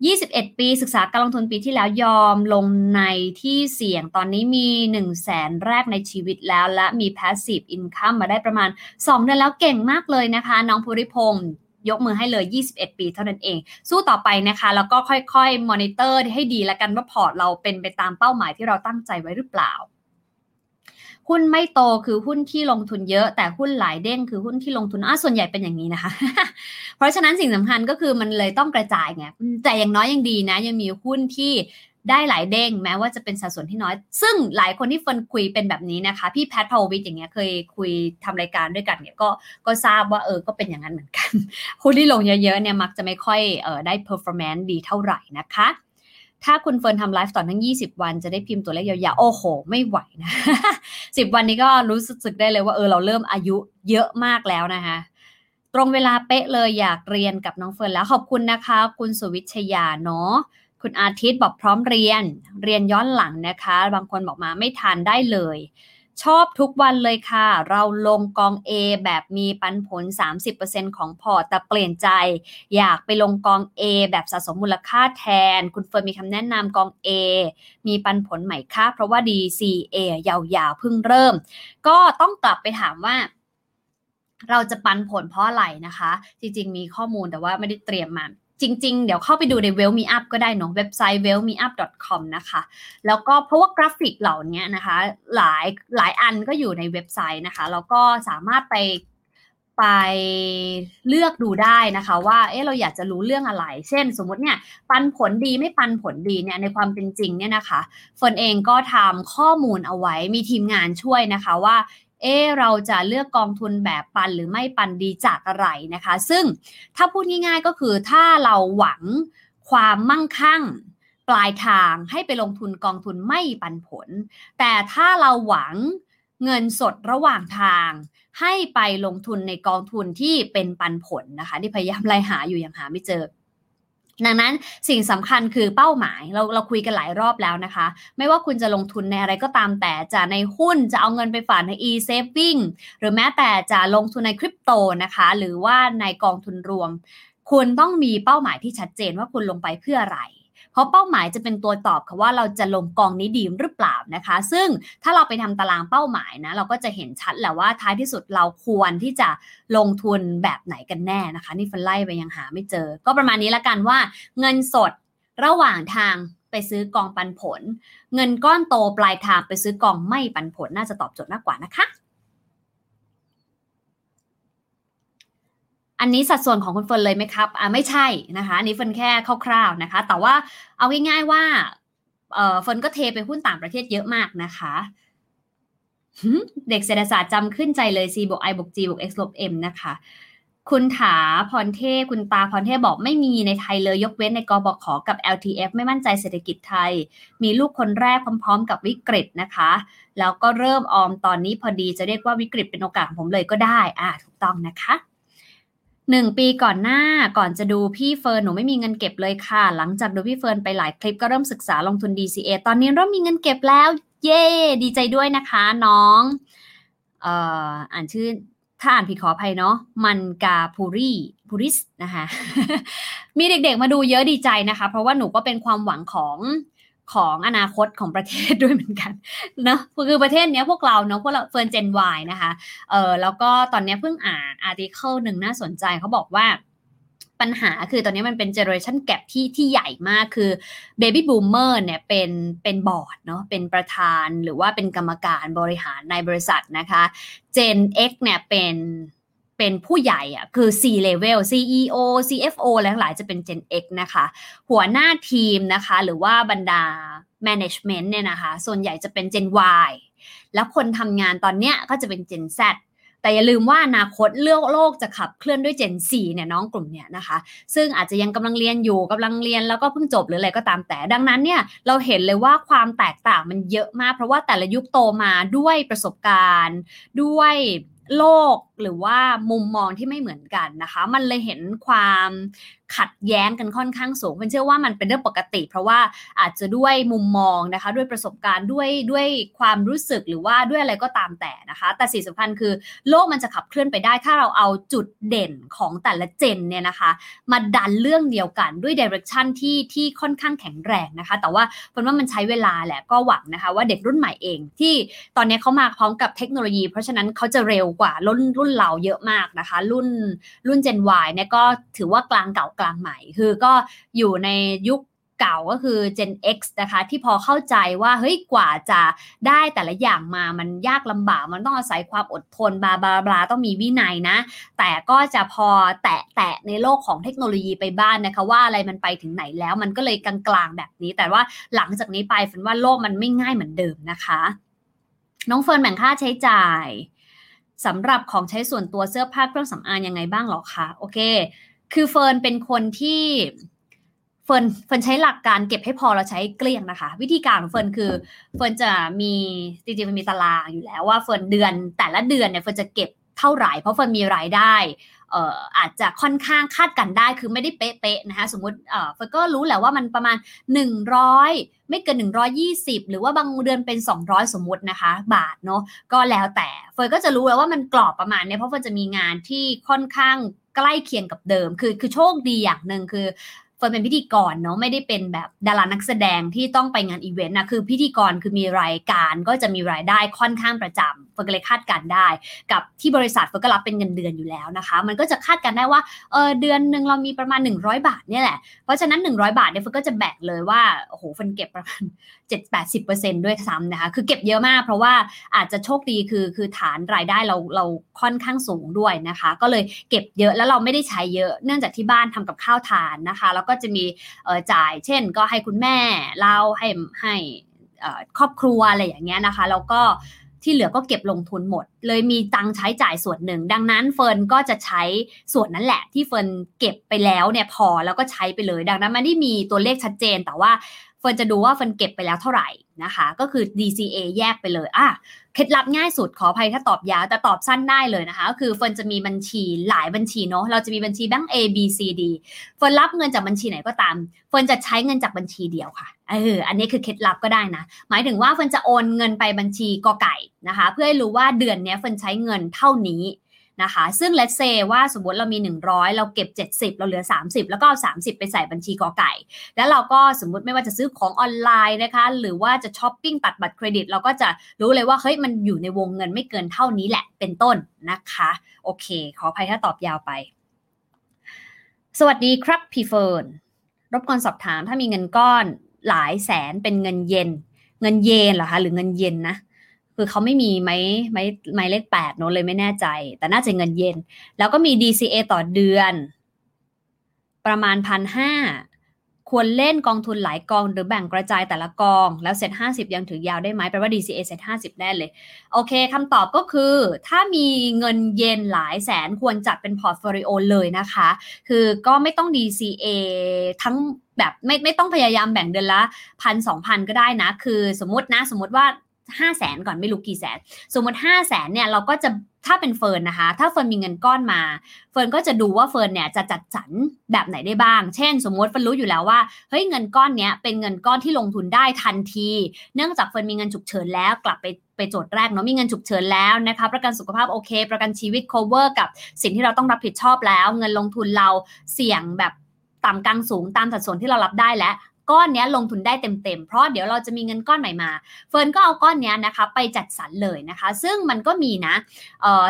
21 ปีศึกษาการลงทุนปีที่แล้วยอมลงในที่เสี่ยงตอนนี้มี1 0 0 0 0แสนแรกในชีวิตแล้ว และมี passive income มาได้ประมาณ 2 เดือนแล้วเก่งมากเลยนะคะ น้องภูริพงศ์ยกมือให้เลย 21 ปีเท่านั้นเอง สู้ต่อไปนะคะ แล้วก็ค่อยๆ มอนิเตอร์ให้ดีแล้วกันว่าพอร์ตเราเป็นไปตามเป้าหมายที่เราตั้งใจไว้หรือเปล่า หุ้นไม่โตคือหุ้นที่ลงทุนเยอะ แต่หุ้นหลายเด้งคือหุ้นที่ลงทุนอะส่วนใหญ่เป็นอย่างนี้นะคะ เพราะฉะนั้นสิ่งสำคัญก็คือมันเลยต้องกระจายไงแต่อย่างน้อยยังดีนะ ยังมีหุ้นที่ได้หลายเด้งแม้ว่าจะเป็นสัดส่วนที่น้อย ซึ่งหลายคนที่เฟินคุยเป็นแบบนี้นะคะ พี่แพทพาววิทอย่างเงี้ยเคยคุยทำรายการด้วยกันเนี่ยก็ก็ทราบว่าเออก็เป็นอย่างนั้นเหมือนกันหุ้นที่ลงเยอะๆเนี่ยมักจะไม่ค่อยเออได้ performance ดีเท่าไหร่นะคะ ถ้าคุณเฟิร์นทำไลฟ์ต่อทั้ง 20 วันจะได้พิมพ์ตัวเลขยาวๆ โอ้โห ไม่ไหวนะ10วันนี้ก็รู้สึกได้เลยว่าเออเราเริ่มอายุเยอะมากแล้วนะคะตรงเวลาเป๊ะเลยอยากเรียนกับน้องเฟิร์นแล้วขอบคุณนะคะ คุณสุวิชยาเนาะคุณอาทิตย์บอกพร้อมเรียน เรียนย้อนหลังนะคะ บางคนบอกมาไม่ทันได้เลย ชอบทุกวันเลยค่ะ เราลงกอง A แบบมีปันผล 30%ของพอร์ตแต่เปลี่ยนใจ อยากไปลงกอง A แบบสะสมมูลค่าแทน คุณเฟิร์นมีคำแนะนำกอง A มีปันผลใหม่ค่าเพราะว่า DCA ยาวๆเพิ่งเริ่ม ก็ต้องกลับไปถามว่าเราจะปันผลเพราะอะไรนะคะ จริงๆ มีข้อมูลแต่ว่าไม่ได้เตรียมมา จริง ๆ เดี๋ยวเข้าไปดูใน w e l l Me Up ก็ได้เนาะเว็บไซต์ w e l l m e u p c o m นะคะ แล้วก็เพราะว่ากราฟิกเหล่านี้นะคะ หลายหลายอันก็อยู่ในเว็บไซต์นะคะ แล้วก็สามารถไปไปเลือกดูได้นะคะว่าเอ๊ะเราอยากจะรู้เรื่องอะไร เช่น สมมติเนี่ยปันผลดีไม่ปันผลดีเนี่ยในความเป็นจริงเนี่ยนะคะฝนเองก็ทำข้อมูลเอาไว้มีทีมงานช่วยนะคะว่า เออเราจะเลือกกองทุนแบบปันหรือไม่ปันดีจากอะไรนะคะ ซึ่งถ้าพูดง่ายๆก็คือถ้าเราหวังความมั่งคั่งปลายทางให้ไปลงทุนกองทุนไม่ปันผล แต่ถ้าเราหวังเงินสดระหว่างทาง ให้ไปลงทุนในกองทุนที่เป็นปันผลนะคะ ที่พยายามไล่หาอยู่ยังหาไม่เจอ ดังนั้นสิ่งสำคัญคือเป้าหมายเราเราคุยกันหลายรอบแล้วนะคะ ไม่ว่าคุณจะลงทุนในอะไรก็ตามแต่จะในหุ้นจะเอาเงินไปฝากใน e-saving หรือแม้แต่จะลงทุนในคริปโตนะคะ หรือว่าในกองทุนรวม คุณต้องมีเป้าหมายที่ชัดเจนว่าคุณลงไปเพื่ออะไร เพราะเป้าหมายจะเป็นตัวตอบค่ะว่าเราจะลงกองนี้ดีหรือเปล่านะคะ ซึ่งถ้าเราไปทำตารางเป้าหมายนะเราก็จะเห็นชัดแหละว่าท้ายที่สุดเราควรที่จะลงทุนแบบไหนกันแน่นะคะ นี่ฟันไล่ไปยังหาไม่เจอ ก็ประมาณนี้ละกันว่าเงินสดระหว่างทางไปซื้อกองปันผล เงินก้อนโตปลายทางไปซื้อกองไม่ปันผลน่าจะตอบโจทย์มากกว่านะคะ อันนี้สัดส่วนของคุณเฟิร์นเลยไหมครับอ่าไม่ใช่นะคะ อันนี้เฟิร์นแค่คร่าวๆนะคะ แต่ว่าเอาง่ายๆว่าเออเฟิร์นก็เทไปหุ้นต่างประเทศเยอะมากนะคะเด็กเศรษฐศาสตร์จำขึ้นใจเลย C บวก I บวก G บวก X ลบ M นะคะ คุณถาพรเทพคุณตาพรเทพบอกไม่มีในไทยเลยยกเว้นในกบขกับ LTF ไม่มั่นใจเศรษฐกิจไทย มีลูกคนแรกพร้อม ๆ กับวิกฤตนะคะ แล้วก็เริ่มออมตอนนี้พอดีจะเรียกว่าวิกฤตเป็นโอกาสของผมเลยก็ได้ อ่าถูกต้องนะคะ หนึ่งปีก่อนหน้าก่อนจะดูพี่เฟิร์นหนูไม่มีเงินเก็บเลยค่ะ หลังจากดูพี่เฟิร์นไปหลายคลิปก็เริ่มศึกษาลงทุน DCA ตอนนี้เริ่มมีเงินเก็บแล้ว เย่ดีใจด้วยนะคะน้องเอ่ออ่านชื่อถ้าอ่านผิดขออภัยเนาะมันกาพูรีพูริสนะคะมีเด็กๆมาดูเยอะดีใจนะคะ เพราะว่าหนูก็เป็นความหวังของ ของอนาคตของประเทศด้วยเหมือนกันเนาะคือประเทศเนี้ยพวกเราเนาะพวกเราเฟิร์น Gen Yนะคะเออแล้วก็ตอนนี้เพิ่งอ่าน article หนึ่งน่าสนใจเขาบอกว่าปัญหาคือตอนนี้มันเป็น generation gap ที่ที่ใหญ่มากคือ baby boomer เนี่ยเป็นเป็นบอร์ดเนาะเป็นประธานหรือว่าเป็นกรรมการบริหารในบริษัทนะคะเจน X เนี่ยเป็น เป็นผู้ใหญ่อะคือ C level CEO CFO และทั้งหลายจะเป็น Gen X นะคะ หัวหน้าทีมนะคะ หรือว่าบรรดา management เนี่ยนะคะ ส่วนใหญ่จะเป็น Gen Y แล้วคนทำงานตอนเนี้ยก็จะเป็น Gen Z แต่อย่าลืมว่าอนาคตเลือกโลกจะขับเคลื่อนด้วย Gen 4เนี่ยน้องกลุ่มเนี่ยนะคะ ซึ่งอาจจะยังกำลังเรียนอยู่กำลังเรียนแล้วก็เพิ่งจบหรืออะไรก็ตามแต่ ดังนั้นเนี่ยเราเห็นเลยว่าความแตกต่างมันเยอะมาก เพราะว่าแต่ละยุคโตมาด้วยประสบการณ์ ด้วยโลกหรือว่ามุมมองที่ไม่เหมือนกันนะคะ มันเลยเห็นความขัดแย้งกันค่อนข้างสูงเป็นเชื่อว่ามันเป็นเรื่องปกติ เพราะว่าอาจจะด้วยมุมมองนะคะ ด้วยประสบการณ์ด้วยด้วยความรู้สึกหรือว่าด้วยอะไรก็ตามแต่นะคะ แต่สิ่งสำคัญคือโลกมันจะขับเคลื่อนไปได้ ถ้าเราเอาจุดเด่นของแต่ละเจนเนี่ยนะคะ มาดันเรื่องเดียวกันด้วยดิเรกชันที่ที่ค่อนข้างแข็งแรงนะคะ แต่ว่าเป็นว่ามันใช้เวลาแหละก็หวังนะคะ ว่าเด็กรุ่นใหม่เองที่ตอนนี้เขามาพร้อมกับเทคโนโลยี เพราะฉะนั้นเขาจะเร็วกว่ารุ่นรุ่น่นเราเยอะมากนะคะ รุ่นรุ่น Gen Y เนี่ยก็ถือว่ากลางเก่ากลางใหม่ คือก็อยู่ในยุคเก่าก็คือ Gen X นะคะ ที่พอเข้าใจว่าเฮ้ยกว่าจะได้แต่ละอย่างมามันยากลำบาก มันต้องอาศัยความอดทนบาบาบาต้องมีวินัยนะ แต่ก็จะพอแตะแตะในโลกของเทคโนโลยีไปบ้านนะคะ ว่าอะไรมันไปถึงไหนแล้ว มันก็เลยกลางๆแบบนี้ แต่ว่าหลังจากนี้ไปฝันว่าโลกมันไม่ง่ายเหมือนเดิมนะคะ น้องเฟิร์นแบ่งค่าใช้จ่าย สำหรับของใช้ส่วนตัวเสื้อผ้าเครื่องสำอางยังไงบ้างหรอคะโอเค คือเฟิร์นเป็นคนที่เฟิร์นเฟิร์นใช้หลักการเก็บให้พอเราใช้เกลี้ยงนะคะ วิธีการของเฟิร์นคือเฟิร์นจะมีจริงๆมันมีตารางอยู่แล้วว่าเฟิร์นเดือนแต่ละเดือนเนี่ยเฟิร์นจะเก็บเท่าไหร่เพราะเฟิร์นมีรายได้เอ่ออาจจะค่อนข้างคาดการณ์ได้คือไม่ได้เป๊ะๆนะคะสมมติเอ่อเฟิร์นก็รู้แหละว่ามันประมาณ 100 ไม่เกิน 120 หรือว่าบางเดือนเป็น 200 สมมตินะคะ บาทเนาะก็แล้วแต่เฟิร์นก็จะรู้แล้วว่ามันกรอบประมาณเนี้เพราะเฟิร์นจะมีงานที่ค่อนข้างใกล้เคียงกับเดิม คือคือโชคดีอย่างหนึ่งคือ เฟิร์นเป็นพิธีกรเนาะไม่ได้เป็นแบบดารานักแสดงที่ต้องไปงานอีเวนต์นะคือพิธีกรคือมีรายการก็จะมีรายได้ค่อนข้างประจำเฟิร์นก็เลยคาดการณ์ได้ กับที่บริษัทเฟิร์นก็รับเป็นเงินเดือนอยู่แล้วนะคะ มันก็จะคาดการณ์ได้ว่าเออเดือนหนึ่งเรามีประมาณ 100 บาทเนี่ยแหละเพราะฉะนั้น 100 บาทเนี่ยเฟิร์นก็จะแบ่งเลยว่าโอ้โหเฟิร์นเก็บประมาณ7-80%ด้วยซ้ำนะคะคือเก็บเยอะมาก เพราะว่าอาจจะโชคดีคือคือฐานรายได้เราเราค่อนข้างสูงด้วยนะคะ ก็เลยเก็บเยอะแล้วเราไม่ได้ใช้เยอะเนื่องจากที่บ้านทำกับข้าวทานนะคะแล้วก็จะมีจ่าย เช่น ก็ให้คุณแม่เล่าให้ให้ครอบครัวอะไรอย่างเงี้ยนะคะ แล้วก็ที่เหลือก็เก็บลงทุนหมด เลยมีตังใช้จ่ายส่วนหนึ่ง ดังนั้นเฟิร์นก็จะใช้ส่วนนั้นแหละ ที่เฟิร์นเก็บไปแล้วเนี่ยพอแล้วก็ใช้ไปเลย ดังนั้นมันไม่ได้มีตัวเลขชัดเจน แต่ว่าเฟิร์นจะดูว่าเฟิร์นเก็บไปแล้วเท่าไหร่ นะคะ ก็คือ DCA แยกไปเลยอะเคล็ดลับง่ายสุดขออภัยถ้าตอบยาวแต่ตอบสั้นได้เลยนะคะ ก็คือเฟิร์นจะมีบัญชีหลายบัญชีเนาะเราจะมีบัญชีแบงก์ A B C D เฟิร์นรับเงินจากบัญชีไหนก็ตามเฟิร์นจะใช้เงินจากบัญชีเดียวค่ะเอออันนี้คือเคล็ดลับก็ได้นะ หมายถึงว่าเฟิร์นจะโอนเงินไปบัญชีกอไก่นะคะ เพื่อให้รู้ว่าเดือนนี้เฟิร์นใช้เงินเท่านี้ นะคะ ซึ่ง let's say ว่าสมมติเรามี 100 เราเก็บ 70 เราเหลือ 30 แล้วก็เอา 30 ไปใส่บัญชีกอไก่ แล้วเราก็สมมุติไม่ว่าจะซื้อของออนไลน์นะคะ หรือว่าจะช้อปปิ้งตัดบัตรเครดิต เราก็จะรู้เลยว่าเฮ้ยมันอยู่ในวงเงินไม่เกินเท่านี้แหละเป็นต้นนะคะ โอเค ขออภัยถ้าตอบยาวไป สวัสดีครับพี่เฟิร์นรบกวนสอบถามถ้ามีเงินก้อนหลายแสนเป็นเงินเยนเงินเยนเหรอคะหรือเงินเย็นนะ คือเขาไม่มีไม้ไม้ไม้เลขแปดเนอะเลยไม่แน่ใจ แต่น่าจะเงินเย็น แล้วก็มี DCA ต่อเดือน ประมาณพันห้าควรเล่นกองทุนหลายกอง หรือแบ่งกระจายแต่ละกอง แล้วเซ็ตห้าสิบยังถือยาวได้ไหมแปลว่า DCA SET ห้าสิบแน่เลย โอเคคำตอบก็คือ ถ้ามีเงินเย็นหลายแสนควรจัดเป็น portfolio เลยนะคะ คือก็ไม่ต้อง DCA ทั้งแบบไม่ไม่ต้องพยายามแบ่งเดือนละพันสองพันก็ได้นะ คือสมมตินะ สมมติว่า ห้าแสนก่อนไม่รู้กี่แสน สมมติห้าแสนเนี่ยเราก็จะถ้าเป็นเฟิร์นนะคะ ถ้าเฟิร์นมีเงินก้อนมา เฟิร์นก็จะดูว่าเฟิร์นเนี่ยจะจัดสรรแบบไหนได้บ้าง เช่น สมมติเฟิร์นรู้อยู่แล้วว่า เฮ้ยเงินก้อนเนี้ยเป็นเงินก้อนที่ลงทุนได้ทันที เนื่องจากเฟิร์นมีเงินฉุกเฉินแล้วกลับไปไปโจทย์แรกเนาะมีเงินฉุกเฉินแล้วนะคะประกันสุขภาพโอเค ประกันชีวิต cover กับสิ่งที่เราต้องรับผิดชอบแล้ว เงินลงทุนเราเสี่ยงแบบต่ำกลางสูงตามสัดส่วนที่เรารับได้แล้ว ก้อนนี้ลงทุนได้เต็มๆ เพราะเดี๋ยวเราจะมีเงินก้อนใหม่มา เฟิร์นก็เอาก้อนนี้นะคะไปจัดสรรเลยนะคะ ซึ่งมันก็มีนะ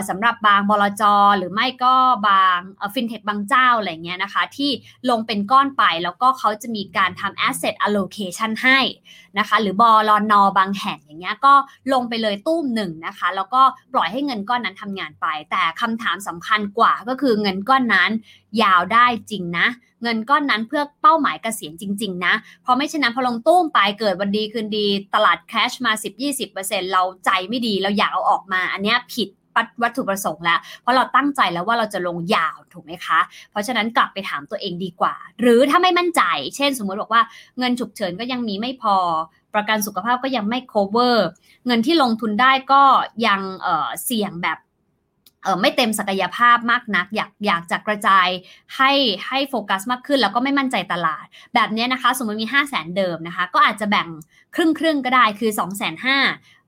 สำหรับบางบลจหรือไม่ก็บางฟินเทคบางเจ้าอะไรเงี้ยนะคะ ที่ลงเป็นก้อนไปแล้วก็เขาจะมีการทำ asset allocation ให้นะคะหรือบลนอบางแห่งอย่างเงี้ยก็ลงไปเลยตู้มหนึ่งนะคะ แล้วก็ปล่อยให้เงินก้อนนั้นทำงานไป แต่คำถามสำคัญกว่าก็คือเงินก้อนนั้น ยาวได้จริงนะ เงินก้อนนั้นเพื่อเป้าหมายเกษียณจริง ๆ นะ เพราะไม่เช่นนั้นพอลงตู้มไปเกิดวันดีคืนดี ตลาดแคชมา 10-20%เราใจไม่ดีเราอยากเอาออกมา อันนี้ผิดวัตถุประสงค์แล้ว เพราะเราตั้งใจแล้วว่าเราจะลงยาวถูกไหมคะ เพราะฉะนั้นกลับไปถามตัวเองดีกว่า หรือถ้าไม่มั่นใจ เช่น สมมติบอกว่าเงินฉุกเฉินก็ยังมีไม่พอ ประกันสุขภาพก็ยังไม่ cover เงินที่ลงทุนได้ก็ยังเเสี่ยงแบบ ไม่เต็มศักยภาพมากนัก อยากอยากจะกระจายให้ให้โฟกัสมากขึ้น แล้วก็ไม่มั่นใจตลาด แบบนี้นะคะ สมมติมี 5 0 0แสนเดิมนะคะ ก็อาจจะแบ่งครึ่งครึ่งก็ได้คือ2องแสนห้า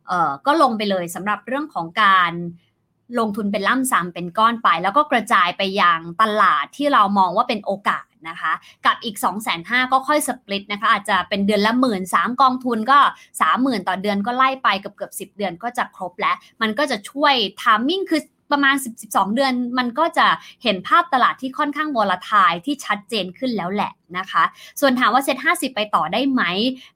เอ่อก็ลงไปเลยสำหรับเรื่องของการลงทุนเป็นล่ำซ้ำเป็นก้อนไป แล้วก็กระจายไปยังตลาดที่เรามองว่าเป็นโอกาสนะคะกับอีก 2 5 0 0 0ก็ค่อยสปลิตนะคะอาจจะเป็นเดือนละหมื่นสามกองทุนก็ 30,000 ต่อเดือนก็ไล่ไปเกือบเกือบสิบเดือนก็จะครบแล้ว มันก็จะช่วย timing คือ ประมาณ 10-12 เดือน มันก็จะเห็นภาพตลาดที่ค่อนข้าง volatile ที่ชัดเจนขึ้นแล้วแหละ นะคะ ส่วนถามว่า SET50 ไปต่อได้ไหม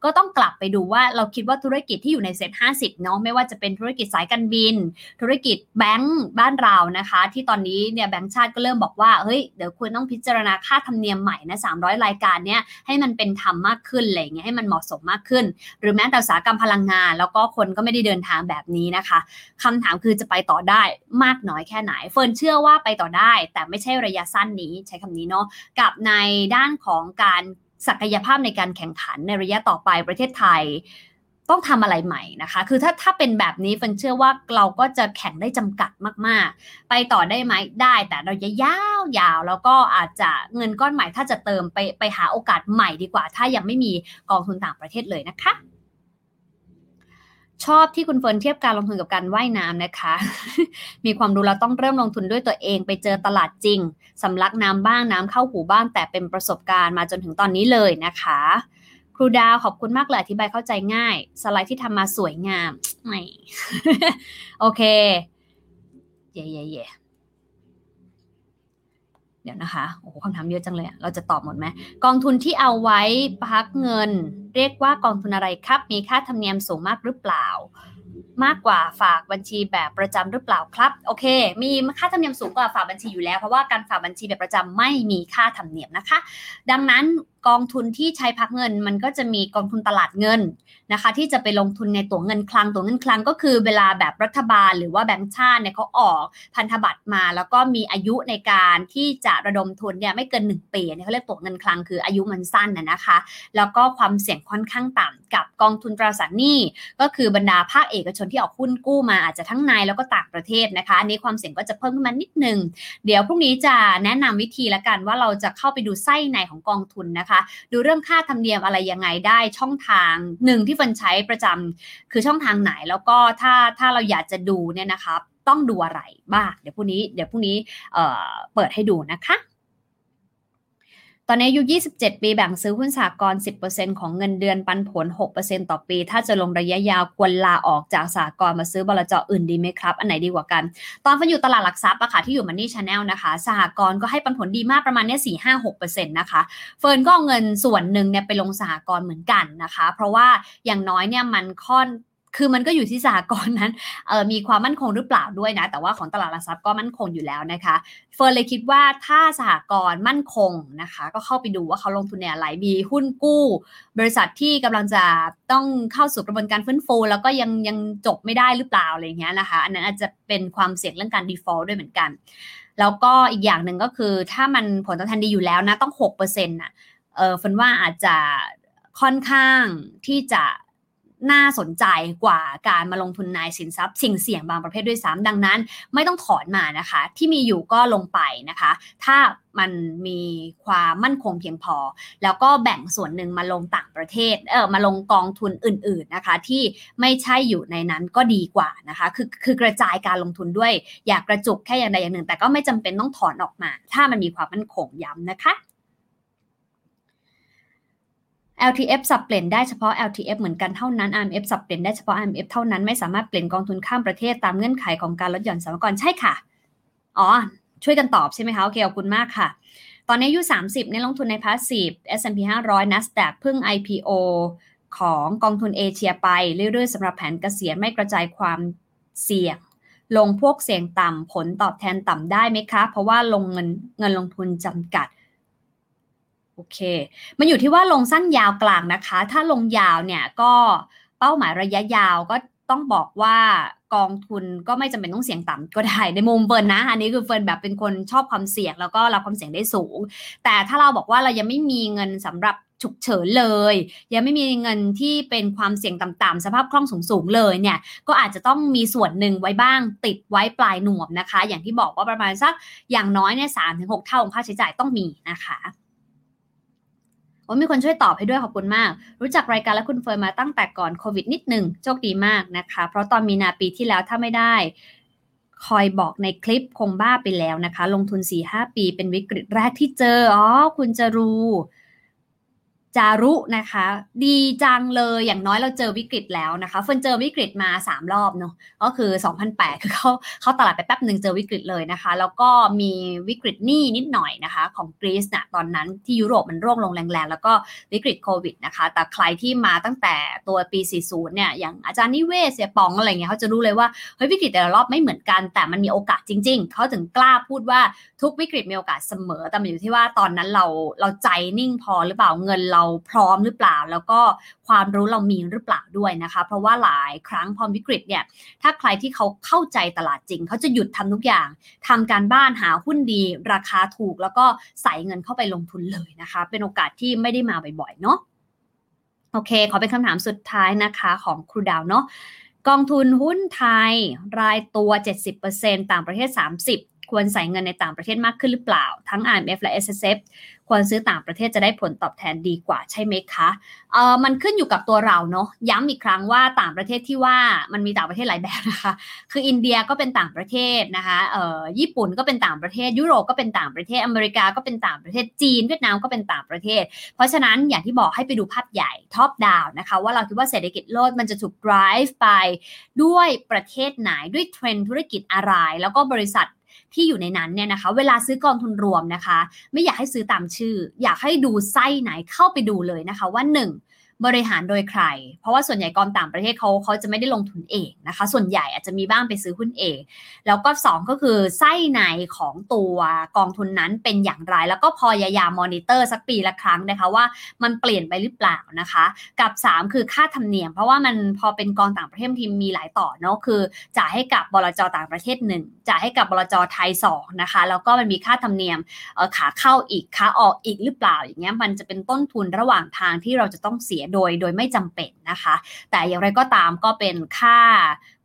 ก็ต้องกลับไปดูว่าเราคิดว่าธุรกิจที่อยู่ใน SET50 เนาะไม่ว่าจะเป็นธุรกิจสายการบิน ธุรกิจแบงก์บ้านเรานะคะ ที่ตอนนี้เนี่ยแบงก์ชาติก็เริ่มบอกว่าเฮ้ยเดี๋ยวคุณต้องพิจารณาค่าธรรมเนียมใหม่นะ300 รายการเนี่ยให้มันเป็นธรรมมากขึ้นอะไรเงี้ยให้มันเหมาะสมมากขึ้น หรือแม้แต่อุตสาหกรรมพลังงาน แล้วก็คนก็ไม่ได้เดินทางแบบนี้นะคะคำถามคือจะไปต่อได้มากน้อยแค่ไหน เฟิร์นเชื่อว่าไปต่อได้ แต่ไม่ใช่ระยะสั้นนี้ใช้คำนี้เนาะกับในด้านของการศักยภาพในการแข่งขันในระยะต่อไปประเทศไทย ต้องทำอะไรใหม่นะคะ คือถ้าถ้าเป็นแบบนี้ฟันเชื่อว่าเราก็จะแข่งได้จำกัดมากๆ ไปต่อได้ไหมได้แต่เราจะยาวยาวแล้วก็อาจจะเงินก้อนใหม่ถ้าจะเติมไปไปหาโอกาสใหม่ดีกว่า ถ้ายังไม่มีกองทุนต่างประเทศเลยนะคะ ชอบที่คุณเฟิร์นเทียบการลงทุนกับการว่ายน้ำนะคะ มีความรู้เราต้องเริ่มลงทุนด้วยตัวเอง ไปเจอตลาดจริงสำลักน้ำบ้างน้ำเข้าหูบ้าง แต่เป็นประสบการณ์มาจนถึงตอนนี้เลยนะคะ ครูดาวขอบคุณมากเลยอธิบายเข้าใจง่าย สไลด์ที่ทำมาสวยงามไม่โอเค เย่เย่เย่ เดี๋ยวนะคะ โอ้โหคำถามเยอะจังเลย เราจะตอบหมดไหม กองทุนที่เอาไว้พักเงิน เรียกว่ากองทุนอะไรครับ มีค่าธรรมเนียมสูงมากหรือเปล่า มากกว่าฝากบัญชีแบบประจำหรือเปล่าครับ โอเค มีค่าธรรมเนียมสูงกว่าฝากบัญชีอยู่แล้ว เพราะว่าการฝากบัญชีแบบประจำไม่มีค่าธรรมเนียมนะคะ ดังนั้น กองทุนที่ใช้พักเงิน มันก็จะมีกองทุนตลาดเงินนะคะ ที่จะไปลงทุนในตัวเงินคลังตัวเงินคลังก็คือเวลาแบบรัฐบาลหรือว่าแบงก์ชาติเนี่ยเขาออกพันธบัตรมา แล้วก็มีอายุในการที่จะระดมทุนเนี่ยไม่เกิน 1 ปีเนี่ยเขาเรียกตัวเงินคลังคืออายุมันสั้นนะนะคะ แล้วก็ความเสี่ยงค่อนข้างต่ำกับกองทุนตราสารหนี้ก็คือบรรดาภาคเอกชนที่ออกหุ้นกู้มาอาจจะทั้งในแล้วก็ต่างประเทศนะคะอันนี้ความเสี่ยงก็จะเพิ่มขึ้นมานิดนึงเดี๋ยวพรุ่งนี้จะแนะนำวิธีละกันว่าเราจะเข้าไปดูไส้ในของกองทุนนะคะดูเรื่องค่าธรรมเนียมอะไรยังไงได้ช่องทางหนึ่งที่ฟันใช้ประจำคือช่องทางไหนแล้วก็ถ้าถ้าเราอยากจะดูเนี่ยนะคะต้องดูอะไรบ้างเดี๋ยวพรุ่งนี้เดี๋ยวพรุ่งนี้เปิดให้ดูนะคะ ตอนนี้อายุ27 ปีแบ่งซื้อหุ้นสหกรณ์10%ของเงินเดือนปันผล 6%ต่อปี ถ้าจะลงระยะยาวควรลาออกจากสหกรณ์มาซื้อบลจอื่นดีไหมครับ อันไหนดีกว่ากัน ตอนเฟิร์นอยู่ตลาดหลักทรัพย์อะค่ะที่อยู่ Money Channel นะคะสหกรณ์ก็ให้ปันผลดีมากประมาณเนี้4 5 6%นะคะเฟิร์นก็เอาเงินส่วนหนึ่งเนี่ยไปลงสหกรณ์เหมือนกันนะคะ เพราะว่าอย่างน้อยเนี่ยมันค่อน คือมันก็อยู่ที่สหกรณ์นั้นมีความมั่นคงหรือเปล่าด้วยนะ แต่ว่าของตลาดหลักทรัพย์ก็มั่นคงอยู่แล้วนะคะ เฟิร์นเลยคิดว่าถ้าสหกรณ์มั่นคงนะคะ ก็เข้าไปดูว่าเขาลงทุนในอะไรมีหุ้นกู้ บริษัทที่กำลังจะต้องเข้าสู่กระบวนการฟื้นฟู แล้วก็ยังยังจบไม่ได้หรือเปล่าอะไรเงี้ยนะคะ อันนั้นอาจจะเป็นความเสี่ยงเรื่องการ default ด้วยเหมือนกัน แล้วก็อีกอย่างหนึ่งก็คือ ถ้ามันผลตอบแทนดีอยู่แล้วนะต้อง6%น่ะเออเฟิร์นว่าอาจจะค่อนข้างที่จะ น่าสนใจกว่าการมาลงทุนในสินทรัพย์สิ่งเสี่ยงบางประเภทด้วยซ้ำดังนั้น ไม่ต้องถอนมานะคะ ที่มีอยู่ก็ลงไปนะคะ ถ้ามันมีความมั่นคงเพียงพอ แล้วก็แบ่งส่วนหนึ่งมาลงต่างประเทศเออมาลงกองทุนอื่น ๆนะคะ ที่ไม่ใช่อยู่ในนั้นก็ดีกว่านะคะ คือคือกระจายการลงทุนด้วย อยากกระจุกแค่อย่างใดอย่างหนึ่ง แต่ก็ไม่จำเป็นต้องถอนออกมา ถ้ามันมีความมั่นคงย้ำนะคะ LTF สับเปลี่ยนได้เฉพาะ LTF เหมือนกันเท่านั้น IMF สับเปลี่ยนได้เฉพาะ IMF เท่านั้นไม่สามารถเปลี่ยนกองทุนข้ามประเทศตามเงื่อนไขของการลดหย่อนสมกรใช่ค่ะ อ๋อ ช่วยกันตอบใช่ไหมคะโอเคขอบคุณมากค่ะ ตอนนี้อายุ 30ในลงทุนใน Passive S&P 500 NASDAQ เพิ่ง IPO ของกองทุนเอเชียไปเรื่อยๆสำหรับแผนเกษียณไม่กระจายความเสี่ยง ลงพวกเสี่ยงต่ำผลตอบแทนต่ำได้ไหมคะ เพราะว่าลงเงินเงินลงทุนจำกัด อเค มันอยู่ที่ว่าลงสั้นยาวกลางนะคะ ถ้าลงยาวเนี่ยก็เป้าหมายระยะยาวก็ต้องบอกว่ากองทุนก็ไม่จำเป็นต้องเสี่ยงต่ำก็ได้ ในมุมเฟิร์นนะ อันนี้คือเฟิร์นแบบเป็นคนชอบความเสี่ยงแล้วก็รับความเสี่ยงได้สูง แต่ถ้าเราบอกว่าเรายังไม่มีเงินสำหรับฉุกเฉินเลย ยังไม่มีเงินที่เป็นความเสี่ยงต่ำๆสภาพคล่องสูงๆเลยเนี่ย ก็อาจจะต้องมีส่วนหนึ่งไว้บ้างติดไว้ปลายหนวมนะคะ อย่างที่บอกว่าประมาณสักอย่างน้อยเนี่ยสามถึงหกเท่าของค่าใช้จ่ายต้องมีนะคะ มีคนช่วยตอบให้ด้วยขอบคุณมาก รู้จักรายการและคุณเฟิร์นมาตั้งแต่ก่อนโควิดนิดหนึ่งโชคดีมากนะคะ เพราะตอนมีนาปีที่แล้วถ้าไม่ได้ คอยบอกในคลิปคงบ้าไปแล้วนะคะ ลงทุน 4-5 ปีเป็นวิกฤตแรกที่เจอ อ๋อ คุณจะรู้ จารุนะคะ ดีจังเลยอย่างน้อยเราเจอวิกฤตแล้วนะคะเฟินเจอวิกฤตมา 3 รอบเนาะก็คือ 2008 คือเขาเขาตลาดไปแป๊บหนึ่งเจอวิกฤตเลยนะคะ แล้วก็มีวิกฤตหนี้นิดหน่อยนะคะ ของกรีซนะตอนนั้นที่ยุโรปมันร่วงลงแรงๆ แล้วก็วิกฤตโควิดนะคะ แต่ใครที่มาตั้งแต่ตัวปี 40 เนี่ยอย่างอาจารย์นิเวศเสียปองอะไรเงี้ยเขาจะรู้เลยว่าเฮ้ยวิกฤตแต่ละรอบไม่เหมือนกัน แต่มันมีโอกาสจริง ๆเขาถึงกล้าพูดว่า ทุกวิกฤตมีโอกาสเสมอ แต่มันอยู่ที่ว่าตอนนั้นเราเราใจนิ่งพอหรือเปล่าเงินเราพร้อมหรือเปล่า แล้วก็ความรู้เรามีหรือเปล่าด้วยนะคะ เพราะว่าหลายครั้งพอวิกฤตเนี่ยถ้าใครที่เขาเข้าใจตลาดจริง เขาจะหยุดทำทุกอย่างทำการบ้านหาหุ้นดี ราคาถูกแล้วก็ใส่เงินเข้าไปลงทุนเลยนะคะ เป็นโอกาสที่ไม่ได้มาบ่อยๆเนาะโอเค ขอเป็นคำถามสุดท้ายนะคะของครูดาวเนาะกองทุนหุ้นไทยรายตัว 70%ต่างประเทศ 30 ควรใส่เงินในต่างประเทศมากขึ้นหรือเปล่า ทั้ง IMF และ S S F ควรซื้อต่างประเทศจะได้ผลตอบแทนดีกว่าใช่ไหมคะเออมันขึ้นอยู่กับตัวเราเนาะย้ำอีกครั้งว่าต่างประเทศที่ว่ามันมีต่างประเทศหลายแบบนะคะ คืออินเดียก็เป็นต่างประเทศนะคะเอ่อญี่ปุ่นก็เป็นต่างประเทศ ยุโรปก็เป็นต่างประเทศอเมริกาก็เป็นต่างประเทศจีน เวียดนามก็เป็นต่างประเทศ เพราะฉะนั้นอย่างที่บอกให้ไปดูภาพใหญ่ท็อปดาวนะคะว่าเราคิดว่าเศรษฐกิจโลกมันจะถูก drive ไปด้วยประเทศไหนด้วยเทรนธุรกิจอะไร แล้วก็บริษัท ที่อยู่ในนั้นเนี่ยนะคะ เวลาซื้อกองทุนรวมนะคะ ไม่อยากให้ซื้อตามชื่อ อยากให้ดูไส้ไหนเข้าไปดูเลยนะคะว่า 1. บริหารโดยใคร เพราะว่าส่วนใหญ่กองต่างประเทศเขาเขาจะไม่ได้ลงทุนเองนะคะ ส่วนใหญ่อาจจะมีบ้างไปซื้อหุ้นเอง แล้วก็ 2 ก็คือไส้ในของตัวกองทุนนั้นเป็นอย่างไร แล้วก็พอยายามอนิเตอร์สักปีละครั้งนะคะว่ามันเปลี่ยนไปหรือเปล่านะคะ กับ 3 คือค่าธรรมเนียม เพราะว่ามันพอเป็นกองต่างประเทศทีมมีหลายต่อเนาะคือจ่ายให้กับบลจต่างประเทศ 1จ่ายให้กับบลจไทย2นะคะแล้วก็มันมีค่าธรรมเนียมขาเข้าอีกขาออกอีกหรือเปล่าอย่างเงี้ยมันจะเป็นต้นทุนระหว่างทางที่เราจะต้องเสียโดยโดยไม่จำเป็นนะคะ แต่อย่างไรก็ตามก็เป็นค่า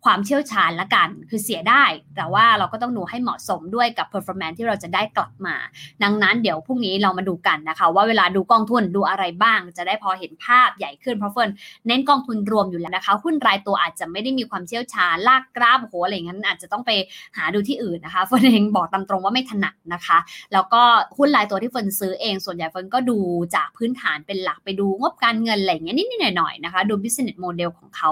ความเชี่ยวชาญละกัน คือเสียได้ แต่ว่าเราก็ต้องดูให้เหมาะสมด้วยกับ performance ที่เราจะได้กลับมา ดังนั้นเดี๋ยวพรุ่งนี้เรามาดูกันนะคะ ว่าเวลาดูกองทุนดูอะไรบ้าง จะได้พอเห็นภาพใหญ่ขึ้นเพราะเฟิร์นเน้นกองทุนรวมอยู่แล้วนะคะหุ้นรายตัวอาจจะไม่ได้มีความเชี่ยวชาญลากกราฟโหอะไรอย่างนั้นอาจจะต้องไปหาดูที่อื่นนะคะเฟิร์นเองบอกตามตรงว่าไม่ถนัดนะคะ แล้วก็หุ้นรายตัวที่เฟิร์นซื้อเองส่วนใหญ่เฟิร์นก็ดูจากพื้นฐานเป็นหลักไปดูงบการเงินอะไรอย่างเงี้ยนิดๆหน่อยๆนะคะดู business model ของเขา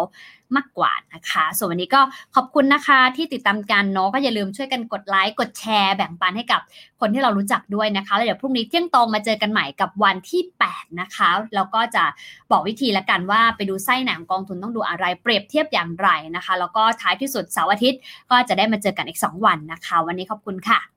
มากกว่านะคะ ส่วนวันนี้ก็ขอบคุณนะคะที่ติดตามกันเนาะก็อย่าลืมช่วยกันกดไลค์กดแชร์แบ่งปันให้กับคนที่เรารู้จักด้วยนะคะแล้วเดี๋ยวพรุ่งนี้เที่ยงตรงมาเจอกันใหม่กับวันที่ 8 นะคะแล้วก็จะบอกวิธีละกันว่าไปดูไส้หนังกองทุนต้องดูอะไรเปรียบเทียบอย่างไรนะคะ แล้วก็ท้ายที่สุดเสาร์อาทิตย์ก็จะได้มาเจอกันอีก 2 วันนะคะ วันนี้ขอบคุณค่ะ